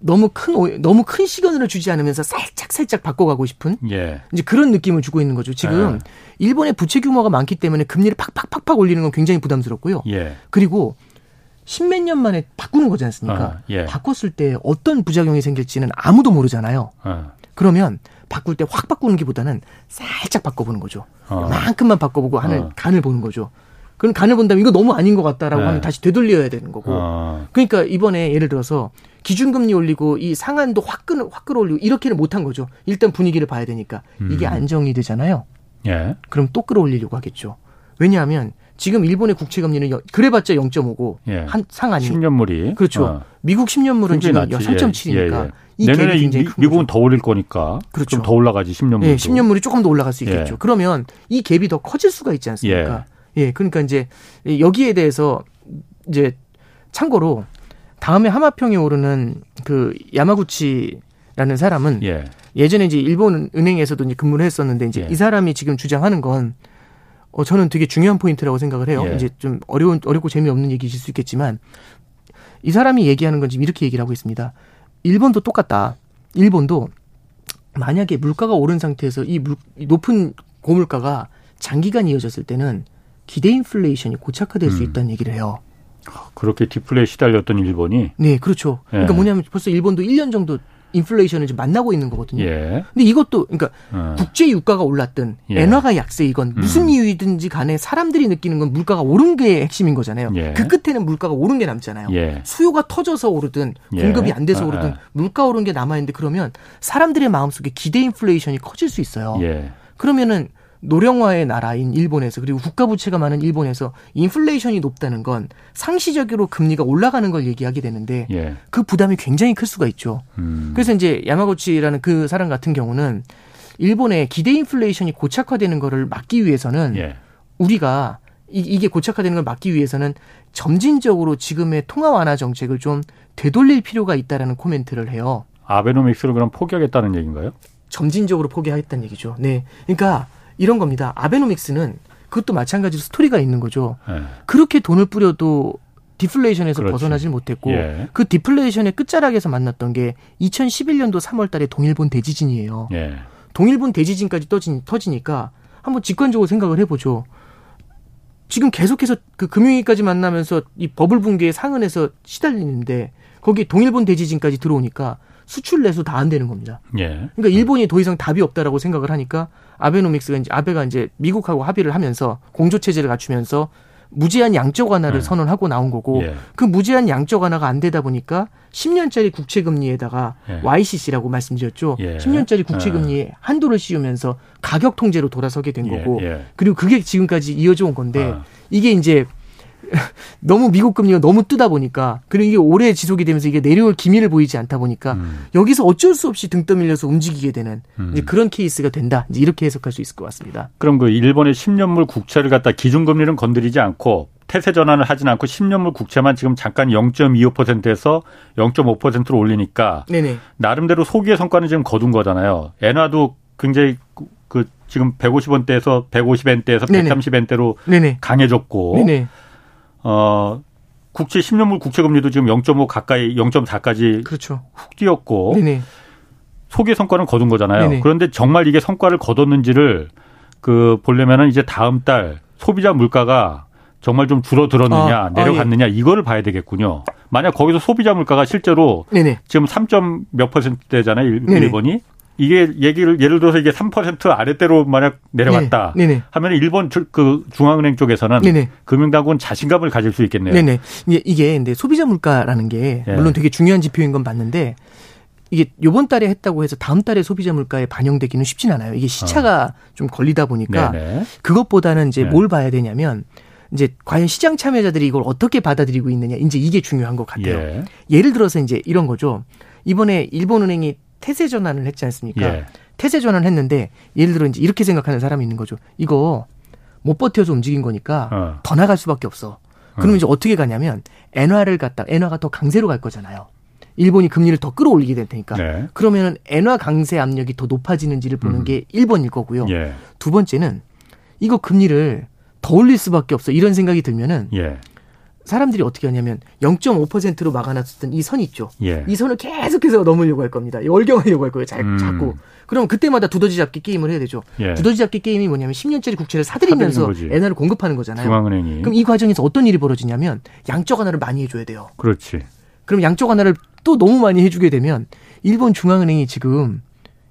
너무 큰 너무 큰 시간을 주지 않으면서 살짝 살짝 바꿔가고 싶은 예. 이제 그런 느낌을 주고 있는 거죠. 지금 예. 일본의 부채 규모가 많기 때문에 금리를 팍팍팍팍 올리는 건 굉장히 부담스럽고요. 예. 그리고 십몇 년 만에 바꾸는 거지 않습니까? 어, 예. 바꿨을 때 어떤 부작용이 생길지는 아무도 모르잖아요. 어. 그러면 바꿀 때 확 바꾸는 게보다는 살짝 바꿔보는 거죠. 어. 만큼만 바꿔보고 하는 어. 간을 보는 거죠. 그럼 간을 본다면 이거 너무 아닌 것 같다라고 네. 하면 다시 되돌려야 되는 거고. 어. 그러니까 이번에 예를 들어서 기준금리 올리고 이 상한도 확 끌, 확 끌어올리고 이렇게는 못한 거죠. 일단 분위기를 봐야 되니까. 이게 음. 안정이 되잖아요. 예. 그럼 또 끌어올리려고 하겠죠. 왜냐하면 지금 일본의 국채 금리는 그래봤자 0.5고 예. 한 상한이 10년물이 그렇죠. 어. 미국 10년물은 지금 3.7이니까 예, 예. 이 내년에 굉장히 미, 미국은 더 올릴 거니까 그렇죠. 좀 더 올라가지 10년물. 예, 10년물이 조금 더 올라갈 수 있겠죠. 예. 그러면 이 갭이 더 커질 수가 있지 않습니까? 예. 예, 그러니까 이제 여기에 대해서 이제 참고로 다음에 하마평에 오르는 그 야마구치라는 사람은 예. 예전에 이제 일본 은행에서도 이제 근무를 했었는데 이제 예. 이 사람이 지금 주장하는 건 어, 저는 되게 중요한 포인트라고 생각을 해요. 예. 이제 좀 어려운, 어렵고 재미없는 얘기실 수 있겠지만 이 사람이 얘기하는 건 지금 이렇게 얘기를 하고 있습니다. 일본도 똑같다. 일본도 만약에 물가가 오른 상태에서 이, 물, 이 높은 고물가가 장기간 이어졌을 때는 기대 인플레이션이 고착화될 음. 수 있다는 얘기를 해요. 그렇게 디플레에 시달렸던 일본이? 네, 그렇죠. 예. 그러니까 뭐냐면 벌써 일본도 1년 정도 인플레이션을 지금 만나고 있는 거거든요. 예. 근데 이것도 그러니까 어. 국제 유가가 올랐든 예. 엔화가 약세이건 무슨 음. 이유이든지 간에 사람들이 느끼는 건 물가가 오른 게 핵심인 거잖아요. 예. 그 끝에는 물가가 오른 게 남잖아요. 예. 수요가 터져서 오르든 예. 공급이 안 돼서 아, 오르든 아. 물가 오른 게 남아 있는데 그러면 사람들의 마음속에 기대 인플레이션이 커질 수 있어요. 예. 그러면은 노령화의 나라인 일본에서 그리고 국가 부채가 많은 일본에서 인플레이션이 높다는 건 상시적으로 금리가 올라가는 걸 얘기하게 되는데 예. 그 부담이 굉장히 클 수가 있죠. 음. 그래서 이제 야마고치라는 그 사람 같은 경우는 일본의 기대 인플레이션이 고착화되는 거를 막기 위해서는 예. 우리가 이, 게 고착화되는 걸 막기 위해서는 점진적으로 지금의 통화 완화 정책을 좀 되돌릴 필요가 있다라는 코멘트를 해요. 아베노믹스를 그럼 포기하겠다는 얘기인가요? 점진적으로 포기하겠다는 얘기죠. 네. 그러니까 이런 겁니다. 아베노믹스는 그것도 마찬가지로 스토리가 있는 거죠. 네. 그렇게 돈을 뿌려도 디플레이션에서 그렇지. 벗어나질 못했고 예. 그 디플레이션의 끝자락에서 만났던 게 2011년도 3월 달에 동일본 대지진이에요. 예. 동일본 대지진까지 떠지, 터지니까 한번 직관적으로 생각을 해보죠. 지금 계속해서 그 금융위기까지 만나면서 이 버블 붕괴의 상흔에서 시달리는데 거기에 동일본 대지진까지 들어오니까 수출 내수 다 안 되는 겁니다. 예. 그러니까 일본이 더 이상 답이 없다라고 생각을 하니까 아베노믹스가 이제 아베가 이제 미국하고 합의를 하면서 공조 체제를 갖추면서 무제한 양적 완화를 네. 선언하고 나온 거고 예. 그 무제한 양적 완화가 안 되다 보니까 10년짜리 국채 금리에다가 예. YCC라고 말씀드렸죠. 예. 10년짜리 국채 금리에 예. 한도를 씌우면서 가격 통제로 돌아서게 된 예. 거고 예. 그리고 그게 지금까지 이어져 온 건데 아. 이게 이제 너무 미국 금리가 너무 뜨다 보니까 그리고 이게 오래 지속이 되면서 이게 내려올 기미를 보이지 않다 보니까 음. 여기서 어쩔 수 없이 등 떠밀려서 움직이게 되는 음. 그런 케이스가 된다. 이렇게 해석할 수 있을 것 같습니다. 그럼 그 일본의 10년물 국채를 갖다 기준금리는 건드리지 않고 태세 전환을 하진 않고 10년물 국채만 지금 잠깐 0.25%에서 0.5%로 올리니까 네네. 나름대로 소기의 성과는 지금 거둔 거잖아요. 엔화도 굉장히 그 지금 150원대에서 150엔대에서 130엔대로 네네. 강해졌고 네네. 어, 국채 10년물 국채 금리도 지금 0.5 가까이 0.4까지 그렇죠. 훅 뛰었고 네네. 소개 성과는 거둔 거잖아요. 네네. 그런데 정말 이게 성과를 거뒀는지를 그 보려면은 이제 다음 달 소비자 물가가 정말 좀 줄어들었느냐 아, 내려갔느냐 아, 예. 이거를 봐야 되겠군요. 만약 거기서 소비자 물가가 실제로 네네. 지금 3점 몇 퍼센트대잖아요. 일본이 이게 얘기를 예를 들어서 이게 3% 아래대로 만약 내려갔다 네. 네. 하면 일본 그 중앙은행 쪽에서는 네네. 금융당국은 자신감을 가질 수 있겠네요. 네네. 이게 근데 소비자 물가라는 게 예. 물론 되게 중요한 지표인 건 맞는데 이게 요번 달에 했다고 해서 다음 달에 소비자 물가에 반영되기는 쉽진 않아요. 이게 시차가 어. 좀 걸리다 보니까 네네. 그것보다는 이제 네. 뭘 봐야 되냐면 이제 과연 시장 참여자들이 이걸 어떻게 받아들이고 있느냐 이제 이게 중요한 것 같아요. 예. 예를 들어서 이제 이런 거죠. 이번에 일본은행이 태세 전환을 했지 않습니까? 예. 태세 전환을 했는데 예를 들어 이제 이렇게 생각하는 사람이 있는 거죠. 이거 못 버텨서 움직인 거니까 어. 더 나갈 수밖에 없어. 그러면 어. 이제 어떻게 가냐면 엔화를 갖다 엔화가 더 강세로 갈 거잖아요. 일본이 금리를 더 끌어올리게 될 테니까. 네. 그러면은 엔화 강세 압력이 더 높아지는지를 보는 음. 게 1번일 거고요. 예. 두 번째는 이거 금리를 더 올릴 수밖에 없어. 이런 생각이 들면은 예. 사람들이 어떻게 하냐면 0.5%로 막아놨었던 이 선 있죠. 예. 이 선을 계속해서 넘으려고 할 겁니다. 월경하려고 할 거예요. 자, 음. 자꾸. 그럼 그때마다 두더지 잡기 게임을 해야 되죠. 예. 두더지 잡기 게임이 뭐냐면 10년짜리 국채를 사들이면서 엔화를 공급하는 거잖아요. 중앙은행이. 그럼 이 과정에서 어떤 일이 벌어지냐면 양적 완화를 많이 해줘야 돼요. 그렇지. 그럼 양적 완화를 또 너무 많이 해주게 되면 일본 중앙은행이 지금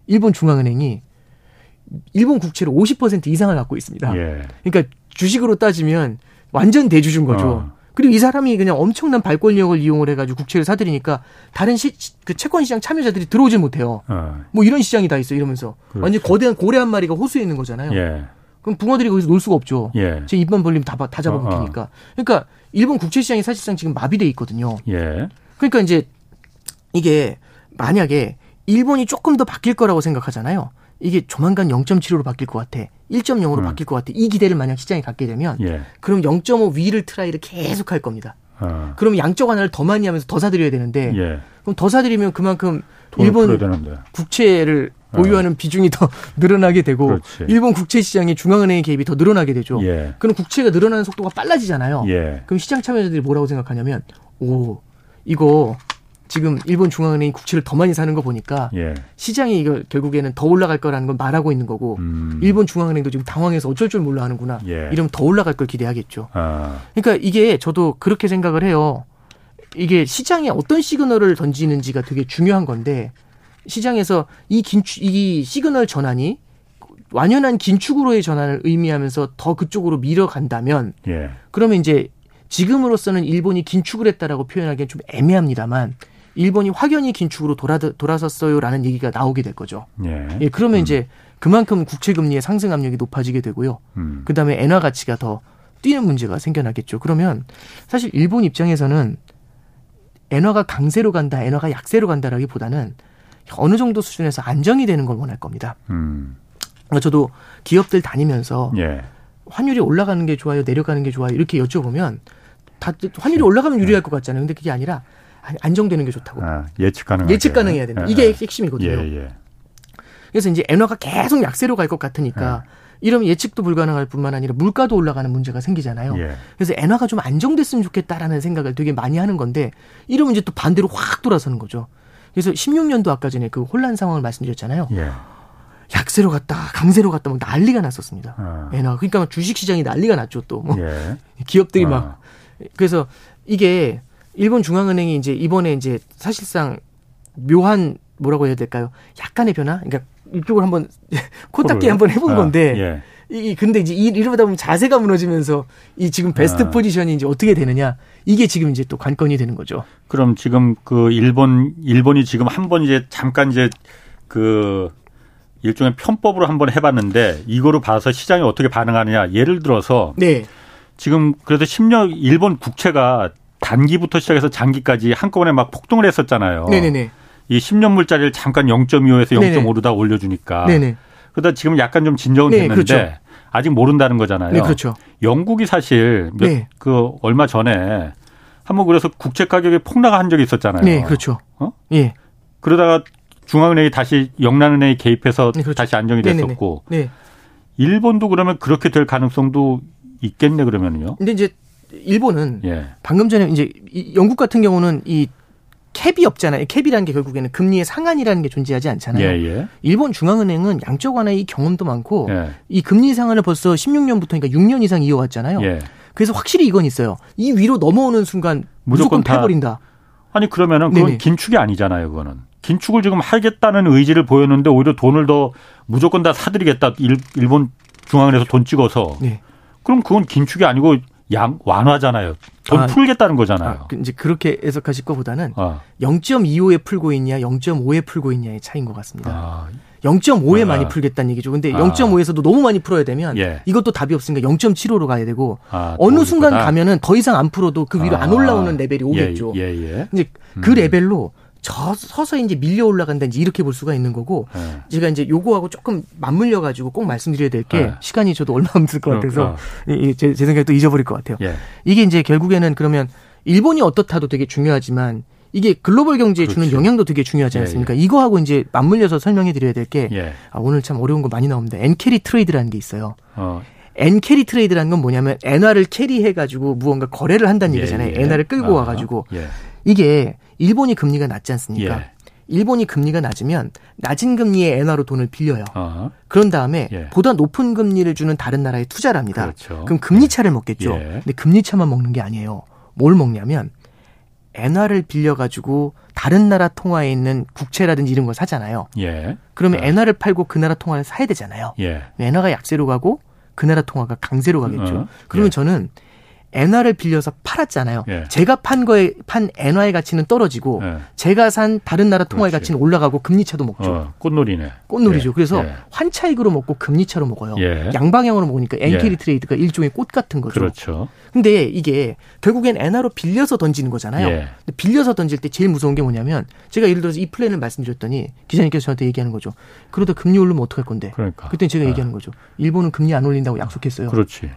일본 중앙은행이 일본 국채를 50% 이상을 갖고 있습니다. 예. 그러니까 주식으로 따지면 완전 대주주인 거죠. 어. 그리고 이 사람이 그냥 엄청난 발권력을 이용을 해가지고 국채를 사들이니까 다른 시, 그 채권 시장 참여자들이 들어오질 못해요. 어. 뭐 이런 시장이 다 있어 이러면서 그렇죠. 완전 거대한 고래 한 마리가 호수에 있는 거잖아요. 예. 그럼 붕어들이 거기서 놀 수가 없죠. 예. 제 입만 벌리면 다, 다 잡아먹히니까. 어, 어. 그러니까 일본 국채 시장이 사실상 지금 마비돼 있거든요. 예. 그러니까 이제 이게 만약에 일본이 조금 더 바뀔 거라고 생각하잖아요. 이게 조만간 0.75로 바뀔 것 같아. 1.0으로 음. 바뀔 것 같아. 이 기대를 만약 시장이 갖게 되면 예. 그럼 0.5 위를 try를 계속 할 겁니다. 아. 그럼 양적 완화를 더 많이 하면서 더 사들여야 되는데 예. 그럼 더 사들이면 그만큼 일본 국채를 보유하는 어. 비중이 더 늘어나게 되고 그렇지. 일본 국채 시장의 중앙은행의 개입이 더 늘어나게 되죠. 예. 그럼 국채가 늘어나는 속도가 빨라지잖아요. 예. 그럼 시장 참여자들이 뭐라고 생각하냐면 오 이거 지금 일본 중앙은행이 국채를 더 많이 사는 거 보니까 예. 시장이 이거 결국에는 더 올라갈 거라는 건 말하고 있는 거고 음. 일본 중앙은행도 지금 당황해서 어쩔 줄 몰라 하는구나. 예. 이러면 더 올라갈 걸 기대하겠죠. 아. 그러니까 이게 저도 그렇게 생각을 해요. 이게 시장에 어떤 시그널을 던지는지가 되게 중요한 건데 시장에서 이 긴축 이 시그널 전환이 완연한 긴축으로의 전환을 의미하면서 더 그쪽으로 밀어간다면 예. 그러면 이제 지금으로서는 일본이 긴축을 했다라고 표현하기엔 좀 애매합니다만 일본이 확연히 긴축으로 돌아 돌아섰어요라는 얘기가 나오게 될 거죠. 예. 예 그러면 음. 이제 그만큼 국채 금리의 상승 압력이 높아지게 되고요. 음. 그다음에 엔화 가치가 더 뛰는 문제가 생겨나겠죠. 그러면 사실 일본 입장에서는 엔화가 강세로 간다, 엔화가 약세로 간다라기보다는 어느 정도 수준에서 안정이 되는 걸 원할 겁니다. 음. 저도 기업들 다니면서 예. 환율이 올라가는 게 좋아요, 내려가는 게 좋아요 이렇게 여쭤보면 다 환율이 올라가면 유리할 것 같잖아요. 근데 그게 아니라 안정되는 게 좋다고. 아, 예측 가능. 예측 가능해야 된다. 예. 이게 핵심이거든요. 예, 예. 그래서 이제 엔화가 계속 약세로 갈 것 같으니까 예. 이러면 예측도 불가능할 뿐만 아니라 물가도 올라가는 문제가 생기잖아요. 예. 그래서 엔화가 좀 안정됐으면 좋겠다라는 생각을 되게 많이 하는 건데 이러면 이제 또 반대로 확 돌아서는 거죠. 그래서 16년도 아까 전에 그 혼란 상황을 말씀드렸잖아요. 예. 약세로 갔다 강세로 갔다 막 난리가 났었습니다. 아. 엔화 그러니까 주식 시장이 난리가 났죠 또뭐 예. 기업들이 아. 막 그래서 이게 일본 중앙은행이 이제 이번에 이제 사실상 묘한 뭐라고 해야 될까요? 약간의 변화? 그러니까 이쪽을 한번 코딱지 한번 해본 아, 건데 예. 이 근데 이제 이러다 보면 자세가 무너지면서 이 지금 베스트 아. 포지션이 이제 어떻게 되느냐 이게 지금 이제 또 관건이 되는 거죠. 그럼 지금 그 일본 일본이 지금 한 번 이제 잠깐 이제 그 일종의 편법으로 한번 해봤는데 이거로 봐서 시장이 어떻게 반응하느냐 예를 들어서 네. 지금 그래도 10년 일본 국채가 단기부터 시작해서 장기까지 한꺼번에 막 폭등을 했었잖아요. 네네네. 이 10년 물짜리를 잠깐 0.25에서 0.5로 다 올려주니까. 네네. 그러다 지금 약간 좀 진정은 네, 됐는데 그렇죠. 아직 모른다는 거잖아요. 네, 그렇죠. 영국이 사실 몇, 네. 그 얼마 전에 한번 그래서 국채 가격이 폭락한 적이 있었잖아요. 네, 그렇죠. 어? 예. 그러다가 중앙은행이 다시 영란은행이 개입해서 네, 그렇죠. 다시 안정이 됐었고. 네. 일본도 그러면 그렇게 될 가능성도 있겠네 그러면요. 근데 이제 일본은 예. 방금 전에 이제 영국 같은 경우는 이 캡이 없잖아요. 캡이라는 게 결국에는 금리의 상한이라는 게 존재하지 않잖아요. 예, 예. 일본 중앙은행은 양적 완화의 경험도 많고 예. 이 금리 상한을 벌써 16년부터 그러니까 6년 이상 이어왔잖아요. 예. 그래서 확실히 이건 있어요. 이 위로 넘어오는 순간 무조건, 무조건 패버린다. 아니 그러면은 그건 네네. 긴축이 아니잖아요. 그거는 긴축을 지금 하겠다는 의지를 보였는데 오히려 돈을 더 무조건 다 사드리겠다. 일, 본 중앙은에서 돈 찍어서. 네. 그럼 그건 긴축이 아니고 양 완화잖아요. 돈 아, 풀겠다는 거잖아요. 아, 그 이제 그렇게 해석하실 것보다는 아. 0.25에 풀고 있냐, 0.5에 풀고 있냐의 차이인 것 같습니다. 아. 0.5에 아. 많이 풀겠다는 얘기죠. 근데 아. 0.5에서도 너무 많이 풀어야 되면 예. 이것도 답이 없으니까 0.75로 가야 되고 아, 어느 순간 가면은 더 이상 안 풀어도 그 위로 안 올라오는 레벨이 오겠죠. 예, 예, 예. 이제 그 음. 레벨로 저 서서 이제 밀려 올라간다 이제 이렇게 볼 수가 있는 거고 네. 제가 이제 요거하고 조금 맞물려 가지고 꼭 말씀드려야 될게 네. 시간이 저도 얼마 없을 것 같아서 제, 제 생각에 또 잊어버릴 것 같아요. 예. 이게 이제 결국에는 그러면 일본이 어떻다도 되게 중요하지만 이게 글로벌 경제에 그렇지. 주는 영향도 되게 중요하지 예, 않습니까? 예, 예. 이거하고 이제 맞물려서 설명해 드려야 될게 예. 아, 오늘 참 어려운 거 많이 나옵니다. 엔캐리 트레이드라는 게 있어요. 어. 엔캐리 트레이드라는 건 뭐냐면 엔화를 carry해 가지고 무언가 거래를 한다는 예, 얘기잖아요. 예. 엔화를 끌고 와 가지고 이게 일본이 금리가 낮지 않습니까? 예. 일본이 금리가 낮으면 낮은 금리의 엔화로 돈을 빌려요. 어허. 그런 다음에 예. 보다 높은 금리를 주는 다른 나라에 투자를 합니다. 그렇죠. 그럼 금리 차를 예. 먹겠죠. 예. 근데 금리 차만 먹는 게 아니에요. 뭘 먹냐면 엔화를 빌려 가지고 다른 나라 통화에 있는 국채라든지 이런 걸 사잖아요. 예. 그러면 네. 엔화를 팔고 그 나라 통화를 사야 되잖아요. 예. 엔화가 약세로 가고 그 나라 통화가 강세로 가겠죠. 어. 그러면 예. 저는 엔화를 빌려서 팔았잖아요. 예. 제가 판 거에 판 엔화의 가치는 떨어지고 예. 제가 산 다른 나라 통화의 그렇지. 가치는 올라가고 금리 차도 먹죠. 어, 꽃놀이네. 꽃놀이죠. 예. 그래서 예. 환차익으로 먹고 금리 차로 먹어요. 예. 양방향으로 먹으니까 엔캐리 예. 트레이드가 일종의 꽃 같은 거죠. 그렇죠. 근데 이게 결국엔 엔화로 빌려서 던지는 거잖아요. 빌려서 던질 때 제일 무서운 게 뭐냐면 제가 예를 들어서 이 플랜을 말씀드렸더니 기자님께서 저한테 얘기하는 거죠. 그러다 금리 오르면 어떡할 건데? 그러니까. 그때 제가 얘기하는 거죠. 일본은 금리 안 올린다고 약속했어요. 그렇지.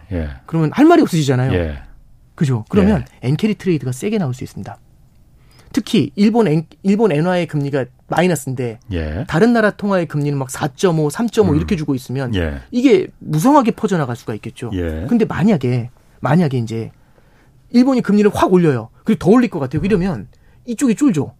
그러면 할 말이 없으시잖아요. 그죠? 그러면 네. 엔캐리 트레이드가 세게 나올 수 있습니다. 특히 일본 엔, 일본 엔화의 금리가 마이너스인데 예. 다른 나라 통화의 금리는 막 4.5, 3.5 음. 이렇게 주고 있으면 예. 이게 무성하게 퍼져나갈 수가 있겠죠. 예. 근데 만약에 만약에 이제 일본이 금리를 확 올려요. 그리고 더 올릴 것 같아요. 이러면 이쪽이 쫄죠.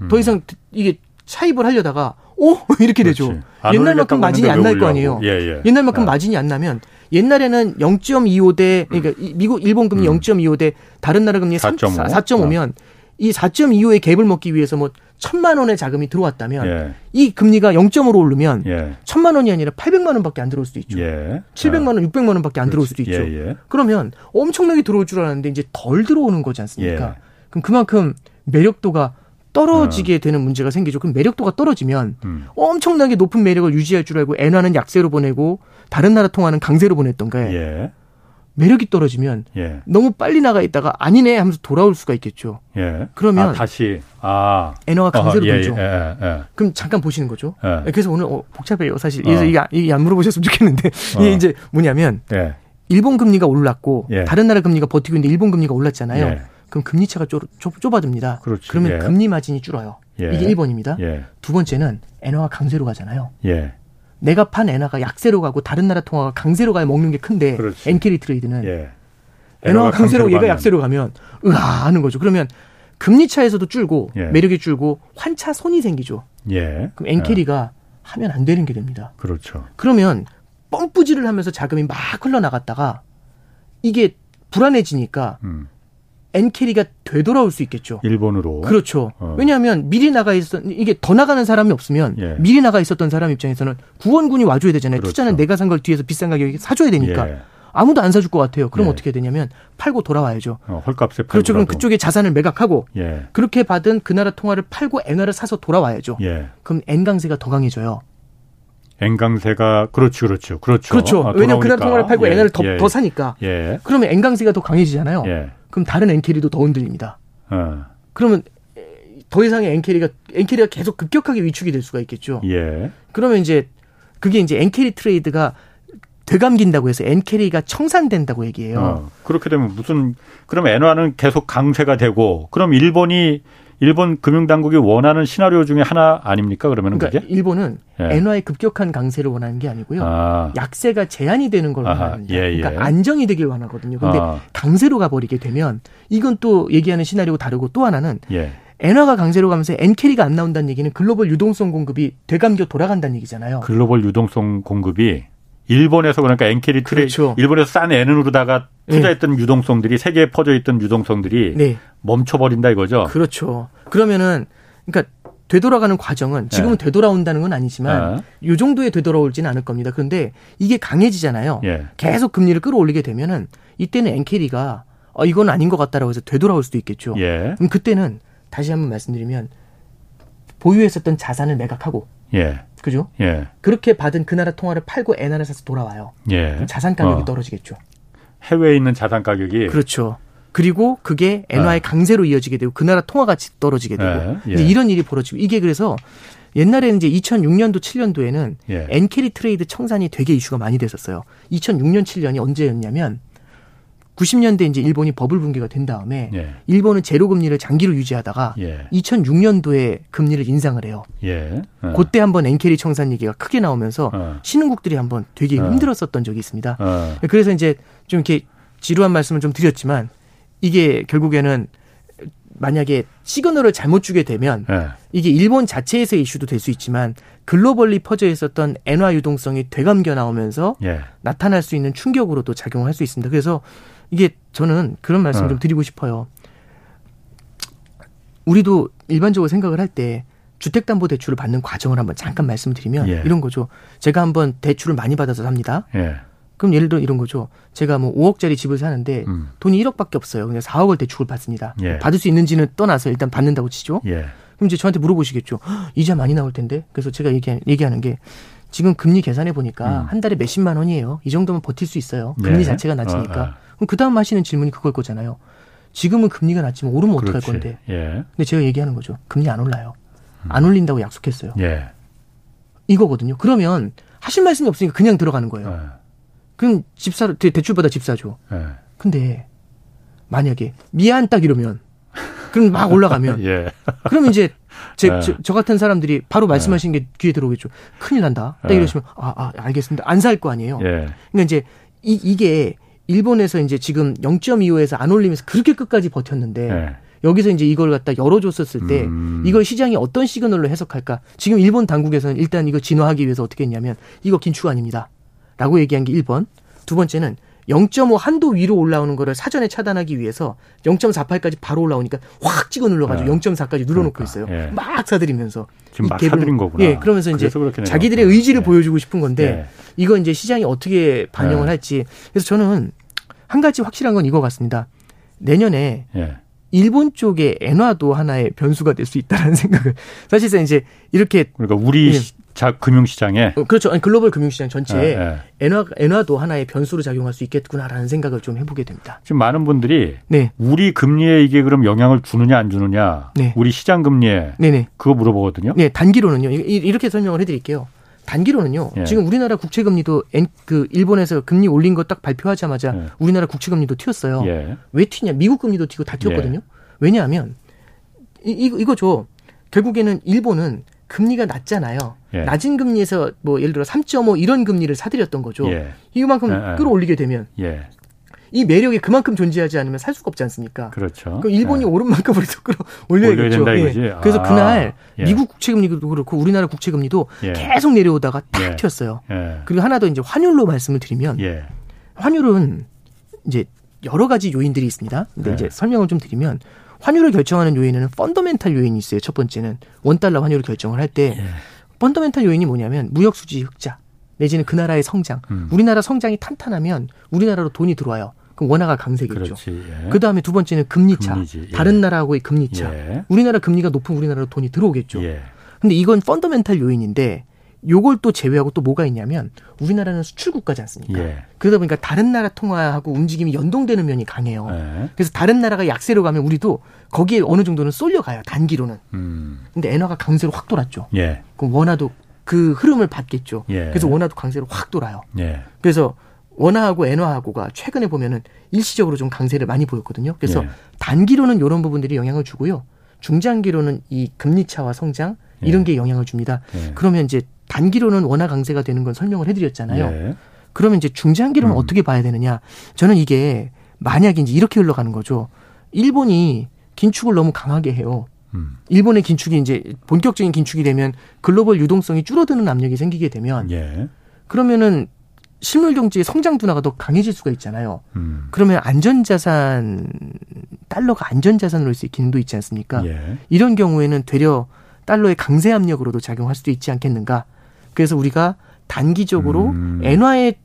음. 더 이상 이게 차입을 하려다가 오 이렇게 되죠. 옛날만큼 마진이 안 날 거 아니에요. 예, 예. 옛날만큼 아. 마진이 안 나면 옛날에는 0.25대 그러니까 미국 일본 금리 음. 0.25대 다른 나라 금리 4.5. 4.5면 이 4.25의 갭을 먹기 위해서 뭐 천만 원의 자금이 들어왔다면 예. 이 금리가 0.5로 오르면 예. 천만 원이 아니라 800만 원밖에 안 들어올 수도 있죠. 예. 700만 원, 600만 원밖에 안 들어올 수도 있죠. 예, 예. 그러면 엄청나게 들어올 줄 알았는데 이제 덜 들어오는 거지 않습니까? 예. 그럼 그만큼 매력도가 떨어지게 어. 되는 문제가 생기죠. 그럼 매력도가 떨어지면 음. 엄청나게 높은 매력을 유지할 줄 알고 엔화는 약세로 보내고 다른 나라 통화는 강세로 보냈던가에 예. 매력이 떨어지면 예. 너무 빨리 나가 있다가 아니네 하면서 돌아올 수가 있겠죠. 예. 그러면 아, 다시 아 엔화가 강세로 돌죠. 예, 예, 예, 그럼 잠깐 보시는 거죠. 예. 그래서 오늘 어, 복잡해요 사실. 그래서 어. 이게, 이게 안 물어보셨으면 좋겠는데 어. 이게 이제 뭐냐면 일본 금리가 올랐고 다른 나라 금리가 버티고 있는데 일본 금리가 올랐잖아요. 그럼 금리 차가 좁, 좁아집니다. 그렇지. 그러면 금리 마진이 줄어요. 이게 1번입니다. 두 번째는 엔화가 강세로 가잖아요. 내가 판 엔화가 약세로 가고 다른 나라 통화가 강세로 가야 먹는 게 큰데. 엔캐리 트레이드는 예. 엔화가 강세로 얘가 약세로 가면 으아 하는 거죠. 그러면 금리 차에서도 줄고 예. 매력이 줄고 환차 손이 생기죠. 예. 그럼 엔캐리가 예. 하면 안 되는 게 됩니다. 그렇죠. 그러면 뻥뿌지를 하면서 자금이 막 흘러나갔다가 이게 불안해지니까 음. 엔캐리가 되돌아올 수 있겠죠. 일본으로. 그렇죠. 어. 왜냐하면 미리 나가 있었 이게 더 나가는 사람이 없으면 예. 미리 나가 있었던 사람 입장에서는 구원군이 와줘야 되잖아요. 그렇죠. 투자는 내가 산 걸 뒤에서 비싼 가격에 사줘야 되니까. 예. 아무도 안 사줄 것 같아요. 그럼 예. 어떻게 되냐면 팔고 돌아와야죠. 어, 헐값에 팔고 그렇죠. 그럼 그쪽에 자산을 매각하고 예. 그렇게 받은 그 나라 통화를 팔고 엔화를 사서 돌아와야죠. 예. 그럼 엔강세가 더 강해져요. 엔강세가 그렇죠, 그렇죠, 그렇죠. 그렇죠. 아, 왜냐면 그 나라 통화를 팔고 예. 엔화를 더, 더 사니까. 그러면 엔강세가 더 강해지잖아요. 그럼 다른 엔캐리도 더 흔들립니다. 어. 그러면 더 이상의 엔캐리가 엔캐리가 계속 급격하게 위축이 될 수가 있겠죠. 예. 그러면 이제 그게 이제 엔캐리 트레이드가 되감긴다고 해서 엔캐리가 청산된다고 얘기해요. 어. 그렇게 되면 무슨 그럼 엔화는 계속 강세가 되고 그럼 일본이 일본 금융당국이 원하는 시나리오 중에 하나 아닙니까? 그러면 그러니까 그게? 일본은 예. 엔화의 급격한 강세를 원하는 게 아니고요. 아. 약세가 제한이 되는 걸 원합니다. 예, 예. 그러니까 안정이 되길 원하거든요. 근데 아. 강세로 가버리게 되면 이건 또 얘기하는 시나리오가 다르고 또 하나는 예. 엔화가 강세로 가면서 엔캐리가 안 나온다는 얘기는 글로벌 유동성 공급이 되감겨 돌아간다는 얘기잖아요. 글로벌 유동성 공급이 일본에서 그러니까 엔캐리 트레이 그렇죠. 일본에서 싼 엔으로다가 투자했던 네. 유동성들이 세계에 퍼져 있던 유동성들이 네. 멈춰버린다 이거죠. 그렇죠. 그러면은 그러니까 되돌아가는 과정은 지금은 네. 되돌아온다는 건 아니지만 이 네. 정도에 되돌아올지는 않을 겁니다. 그런데 이게 강해지잖아요. 예. 계속 금리를 끌어올리게 되면은 이때는 엔캐리가 어, 이건 아닌 것 같다라고 해서 되돌아올 수도 있겠죠. 예. 그럼 그때는 다시 한번 말씀드리면 보유했었던 자산을 매각하고 예. 그죠? 예. 그렇게 받은 그 나라 통화를 팔고 엔화를 사서 돌아와요. 예. 자산 가격이 어. 떨어지겠죠. 해외에 있는 자산 가격이 그렇죠. 그리고 그게 엔화의 어. 강세로 이어지게 되고 그 나라 통화 가치 떨어지게 되고 예. 예. 이런 일이 벌어지고 이게 그래서 옛날에는 이제 2006년도 7년도에는 예. 엔캐리 트레이드 청산이 되게 이슈가 많이 됐었어요. 2006년 7년이 언제였냐면 90년대 이제 일본이 버블 붕괴가 된 다음에 예. 일본은 제로 금리를 장기로 유지하다가 예. 2006년도에 금리를 인상을 해요. 예. 어. 그때 한번 엔캐리 청산 얘기가 크게 나오면서 어. 신흥국들이 한번 되게 어. 힘들었었던 적이 있습니다. 어. 그래서 이제 좀 이렇게 지루한 말씀을 좀 드렸지만 이게 결국에는 만약에 시그널을 잘못 주게 되면 네. 이게 일본 자체에서의 이슈도 될 수 있지만 글로벌리 퍼져 있었던 엔화 유동성이 되감겨 나오면서 예. 나타날 수 있는 충격으로도 작용할 수 있습니다. 그래서 이게 저는 그런 말씀 어. 좀 드리고 싶어요. 우리도 일반적으로 생각을 할 때 주택담보대출을 받는 과정을 한번 잠깐 말씀드리면 예. 이런 거죠. 제가 한번 대출을 많이 받아서 삽니다. 예. 그럼 예를 들어 이런 거죠. 제가 뭐 5억짜리 집을 사는데 음. 돈이 1억밖에 없어요. 그냥 4억을 대출을 받습니다. 예. 받을 수 있는지는 떠나서 일단 받는다고 치죠. 예. 그럼 이제 저한테 물어보시겠죠. 이자 많이 나올 텐데. 그래서 제가 얘기, 얘기하는 게 지금 금리 계산해 보니까 음. 한 달에 몇십만 원이에요. 이 정도면 버틸 수 있어요. 금리 네. 자체가 낮으니까. 어, 어. 그럼 그 다음 하시는 질문이 그걸 거잖아요. 지금은 금리가 낮지만 오르면 어떡할 건데. 예. 근데 제가 얘기하는 거죠. 금리 안 올라요. 음. 안 올린다고 약속했어요. 예. 이거거든요. 그러면 하실 말씀이 없으니까 그냥 들어가는 거예요. 예. 그럼 집사 대출받아 집 사죠. 예. 근데 만약에 미안 딱 이러면 그럼 막 올라가면 예. 그럼 이제 제, 예. 저, 저, 같은 사람들이 바로 말씀하신 게 귀에 들어오겠죠. 큰일 난다. 딱 예. 이러시면 아, 아 알겠습니다. 안 살 거 아니에요. 예. 그러니까 이제 이, 이게 일본에서 이제 지금 0.25에서 안 올리면서 그렇게 끝까지 버텼는데 예. 여기서 이제 이걸 갖다 열어줬었을 때 음. 이걸 시장이 어떤 시그널로 해석할까? 지금 일본 당국에서는 일단 이거 진화하기 위해서 어떻게 했냐면 이거 긴축 아닙니다. 라고 얘기한 게 1번. 두 번째는 0.5 한도 위로 올라오는 거를 사전에 차단하기 위해서 0.48까지 바로 올라오니까 확 찍어 눌러가지고 네. 0.4까지 눌러놓고 그러니까. 있어요. 예. 막 사들이면서. 지금 막 개불, 사들인 거구나. 예, 그러면서 이제 자기들의 의지를 예. 보여주고 싶은 건데 예. 이거 이제 시장이 어떻게 반영을 예. 할지. 그래서 저는 한 가지 확실한 건 이거 같습니다. 내년에 예. 일본 쪽의 엔화도 하나의 변수가 될 수 있다라는 생각을 사실상 이제 이렇게 그러니까 우리 예. 자 금융시장에 어, 그렇죠. 아니, 글로벌 금융시장 전체에 예, 예. 엔화 엔화도 하나의 변수로 작용할 수 있겠구나라는 생각을 좀 해보게 됩니다. 지금 많은 분들이 네. 우리 금리에 이게 그럼 영향을 주느냐 안 주느냐, 네. 우리 시장 금리에 네네. 그거 물어보거든요. 네, 단기로는요. 이렇게 설명을 해드릴게요. 단기로는요. 예. 지금 우리나라 국채 금리도 그 일본에서 금리 올린 거 딱 발표하자마자 예. 우리나라 국채 금리도 튀었어요. 예. 왜 튀냐? 미국 금리도 튀고 다 튀었거든요. 예. 왜냐하면 이, 이 이거죠. 결국에는 일본은 금리가 낮잖아요. 예. 낮은 금리에서 뭐 예를 들어 3.5 이런 금리를 사들였던 거죠. 예. 이만큼 끌어올리게 되면 이 매력이 그만큼 존재하지 않으면 살 수가 없지 않습니까? 그렇죠. 그 일본이 네. 오른 만큼 우리도 끌어올려야겠죠. 예. 그래서 아. 그날 예. 미국 국채 금리도 그렇고 우리나라 국채 금리도 예. 계속 내려오다가 탁 예. 튀었어요. 예. 그리고 하나 더 이제 환율로 말씀을 드리면 예. 환율은 이제 여러 가지 요인들이 있습니다. 근데 이제 설명을 좀 드리면 환율을 결정하는 요인에는 펀더멘탈 요인이 있어요. 첫 번째는 원달러 환율을 결정을 할때 펀더멘탈 요인이 뭐냐면 무역 수지 흑자 내지는 그 나라의 성장. 음. 우리나라 성장이 탄탄하면 우리나라로 돈이 들어와요. 그럼 원화가 강세겠죠. 예. 그 다음에 두 번째는 금리 차. 금리지, 예. 다른 나라하고의 금리차. 예. 우리나라 금리가 높은 우리나라로 돈이 들어오겠죠. 예. 근데 이건 펀더멘탈 요인인데 요걸 또 제외하고 또 뭐가 있냐면 우리나라는 수출 국가지 않습니까? 예. 그러다 보니까 다른 나라 통화하고 움직임이 연동되는 면이 강해요. 예. 그래서 다른 나라가 약세로 가면 우리도 거기에 어느 정도는 쏠려가요. 단기로는. 음. 근데 엔화가 강세로 확 돌았죠. 예. 그럼 원화도 그 흐름을 받겠죠. 예. 그래서 원화도 강세로 확 돌아요. 예. 그래서 원화하고 엔화하고가 최근에 보면은 일시적으로 좀 강세를 많이 보였거든요. 그래서 예. 단기로는 이런 부분들이 영향을 주고요. 중장기로는 이 금리차와 성장 이런 예. 게 영향을 줍니다. 예. 그러면 이제 단기로는 원화 강세가 되는 건 설명을 해드렸잖아요. 예. 그러면 이제 중장기로는 음. 어떻게 봐야 되느냐? 저는 이게 만약에 이제 이렇게 흘러가는 거죠. 일본이 긴축을 너무 강하게 해요. 음. 일본의 긴축이 이제 본격적인 긴축이 되면 글로벌 유동성이 줄어드는 압력이 생기게 되면 예. 그러면은 실물 경제의 성장 둔화가 더 강해질 수가 있잖아요. 음. 그러면 안전자산 달러가 안전자산으로 있을 기능도 있지 않습니까? 예. 이런 경우에는 되려 달러의 강세 압력으로도 작용할 수도 있지 않겠는가? 그래서 우리가 단기적으로 음. 엔화의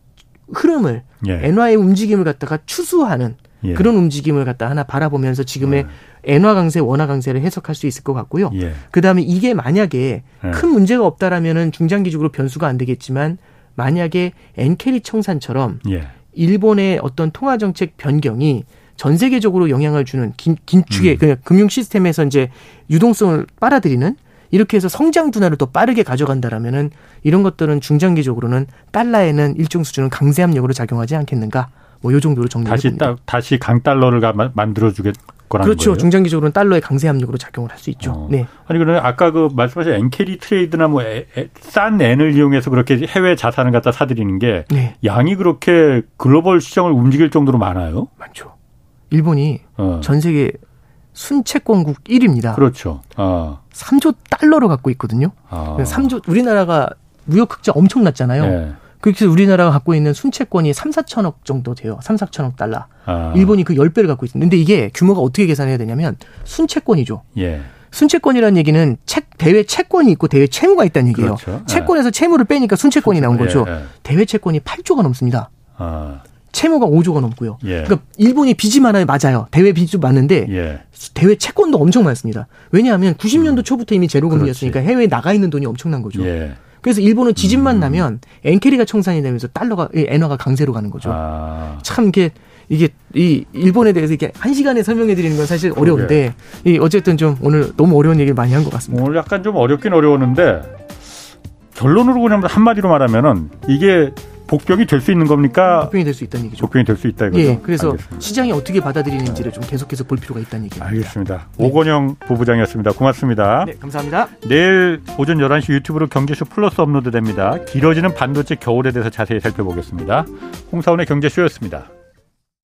흐름을 예. 엔화의 움직임을 갖다가 추수하는 예. 그런 움직임을 갖다 하나 바라보면서 지금의 예. 엔화 강세, 원화 강세를 해석할 수 있을 것 같고요. 예. 그 다음에 이게 만약에 예. 큰 문제가 없다라면은 중장기적으로 변수가 안 되겠지만 만약에 엔캐리 청산처럼 예. 일본의 어떤 통화 정책 변경이 전 세계적으로 영향을 주는 긴, 긴축의 음. 그 금융 시스템에서 이제 유동성을 빨아들이는 이렇게 해서 성장 둔화를 더 빠르게 가져간다라면은 이런 것들은 중장기적으로는 달러에는 일정 수준은 강세 압력으로 작용하지 않겠는가? 뭐 요 정도로 정리해 다시 따, 다시 강달러를 만들어 주겠 거라는 그렇죠. 거예요? 중장기적으로는 달러의 강세 압력으로 작용을 할 수 있죠. 어. 네. 아니 그러면 아까 그 말씀하신 엔캐리 트레이드나 뭐 싼 엔을 이용해서 그렇게 해외 자산을 갖다 사들이는 게 네. 양이 그렇게 글로벌 시장을 움직일 정도로 많아요? 많죠. 일본이 어. 전 세계 순채권국 1위입니다. 그렇죠. 어. 3조 달러로 갖고 있거든요. 어. 3조 우리나라가 무역 흑자 엄청 났잖아요. 네. 그렇게 우리나라가 갖고 있는 순채권이 3, 4천억 정도 돼요. 3, 4천억 달러. 아. 일본이 그 10배를 갖고 있습니다. 근데 이게 규모가 어떻게 계산해야 되냐면 순채권이죠. 예. 순채권이라는 얘기는 채, 대외 채권이 있고 대외 채무가 있다는 얘기예요. 그렇죠. 채권에서 예. 채무를 빼니까 순채권이 나온 거죠. 예, 예. 대외 채권이 8조가 넘습니다. 아. 채무가 5조가 넘고요. 예. 그러니까 일본이 빚이 많아요. 맞아요. 대외 빚도 많은데 예. 대외 채권도 엄청 많습니다. 왜냐하면 90년도 음. 초부터 이미 제로금리였으니까 해외에 나가 있는 돈이 엄청난 거죠. 예. 그래서 일본은 지진만 음. 나면 엔캐리가 청산이 되면서 달러가 엔화가 강세로 가는 거죠. 아. 참 이게 이게 이 일본에 대해서 이렇게 한 시간에 설명해 드리는 건 사실 어려운데 이 어쨌든 좀 오늘 너무 어려운 얘기를 많이 한 것 같습니다. 오늘 약간 좀 어렵긴 어려웠는데 결론으로 그냥 한 마디로 말하면은 이게 복병이 될 수 있는 겁니까? 복병이 될 수 있다는 얘기죠. 복병이 될 수 있다 이거죠. 예, 그래서 알겠습니다. 시장이 어떻게 받아들이는지를 좀 계속해서 볼 필요가 있다는 얘기입니다. 알겠습니다. 네. 오건영 부부장이었습니다. 고맙습니다. 네, 감사합니다. 내일 오전 11시 유튜브로 경제쇼 플러스 업로드됩니다. 길어지는 반도체 겨울에 대해서 자세히 살펴보겠습니다. 홍사원의 경제쇼였습니다.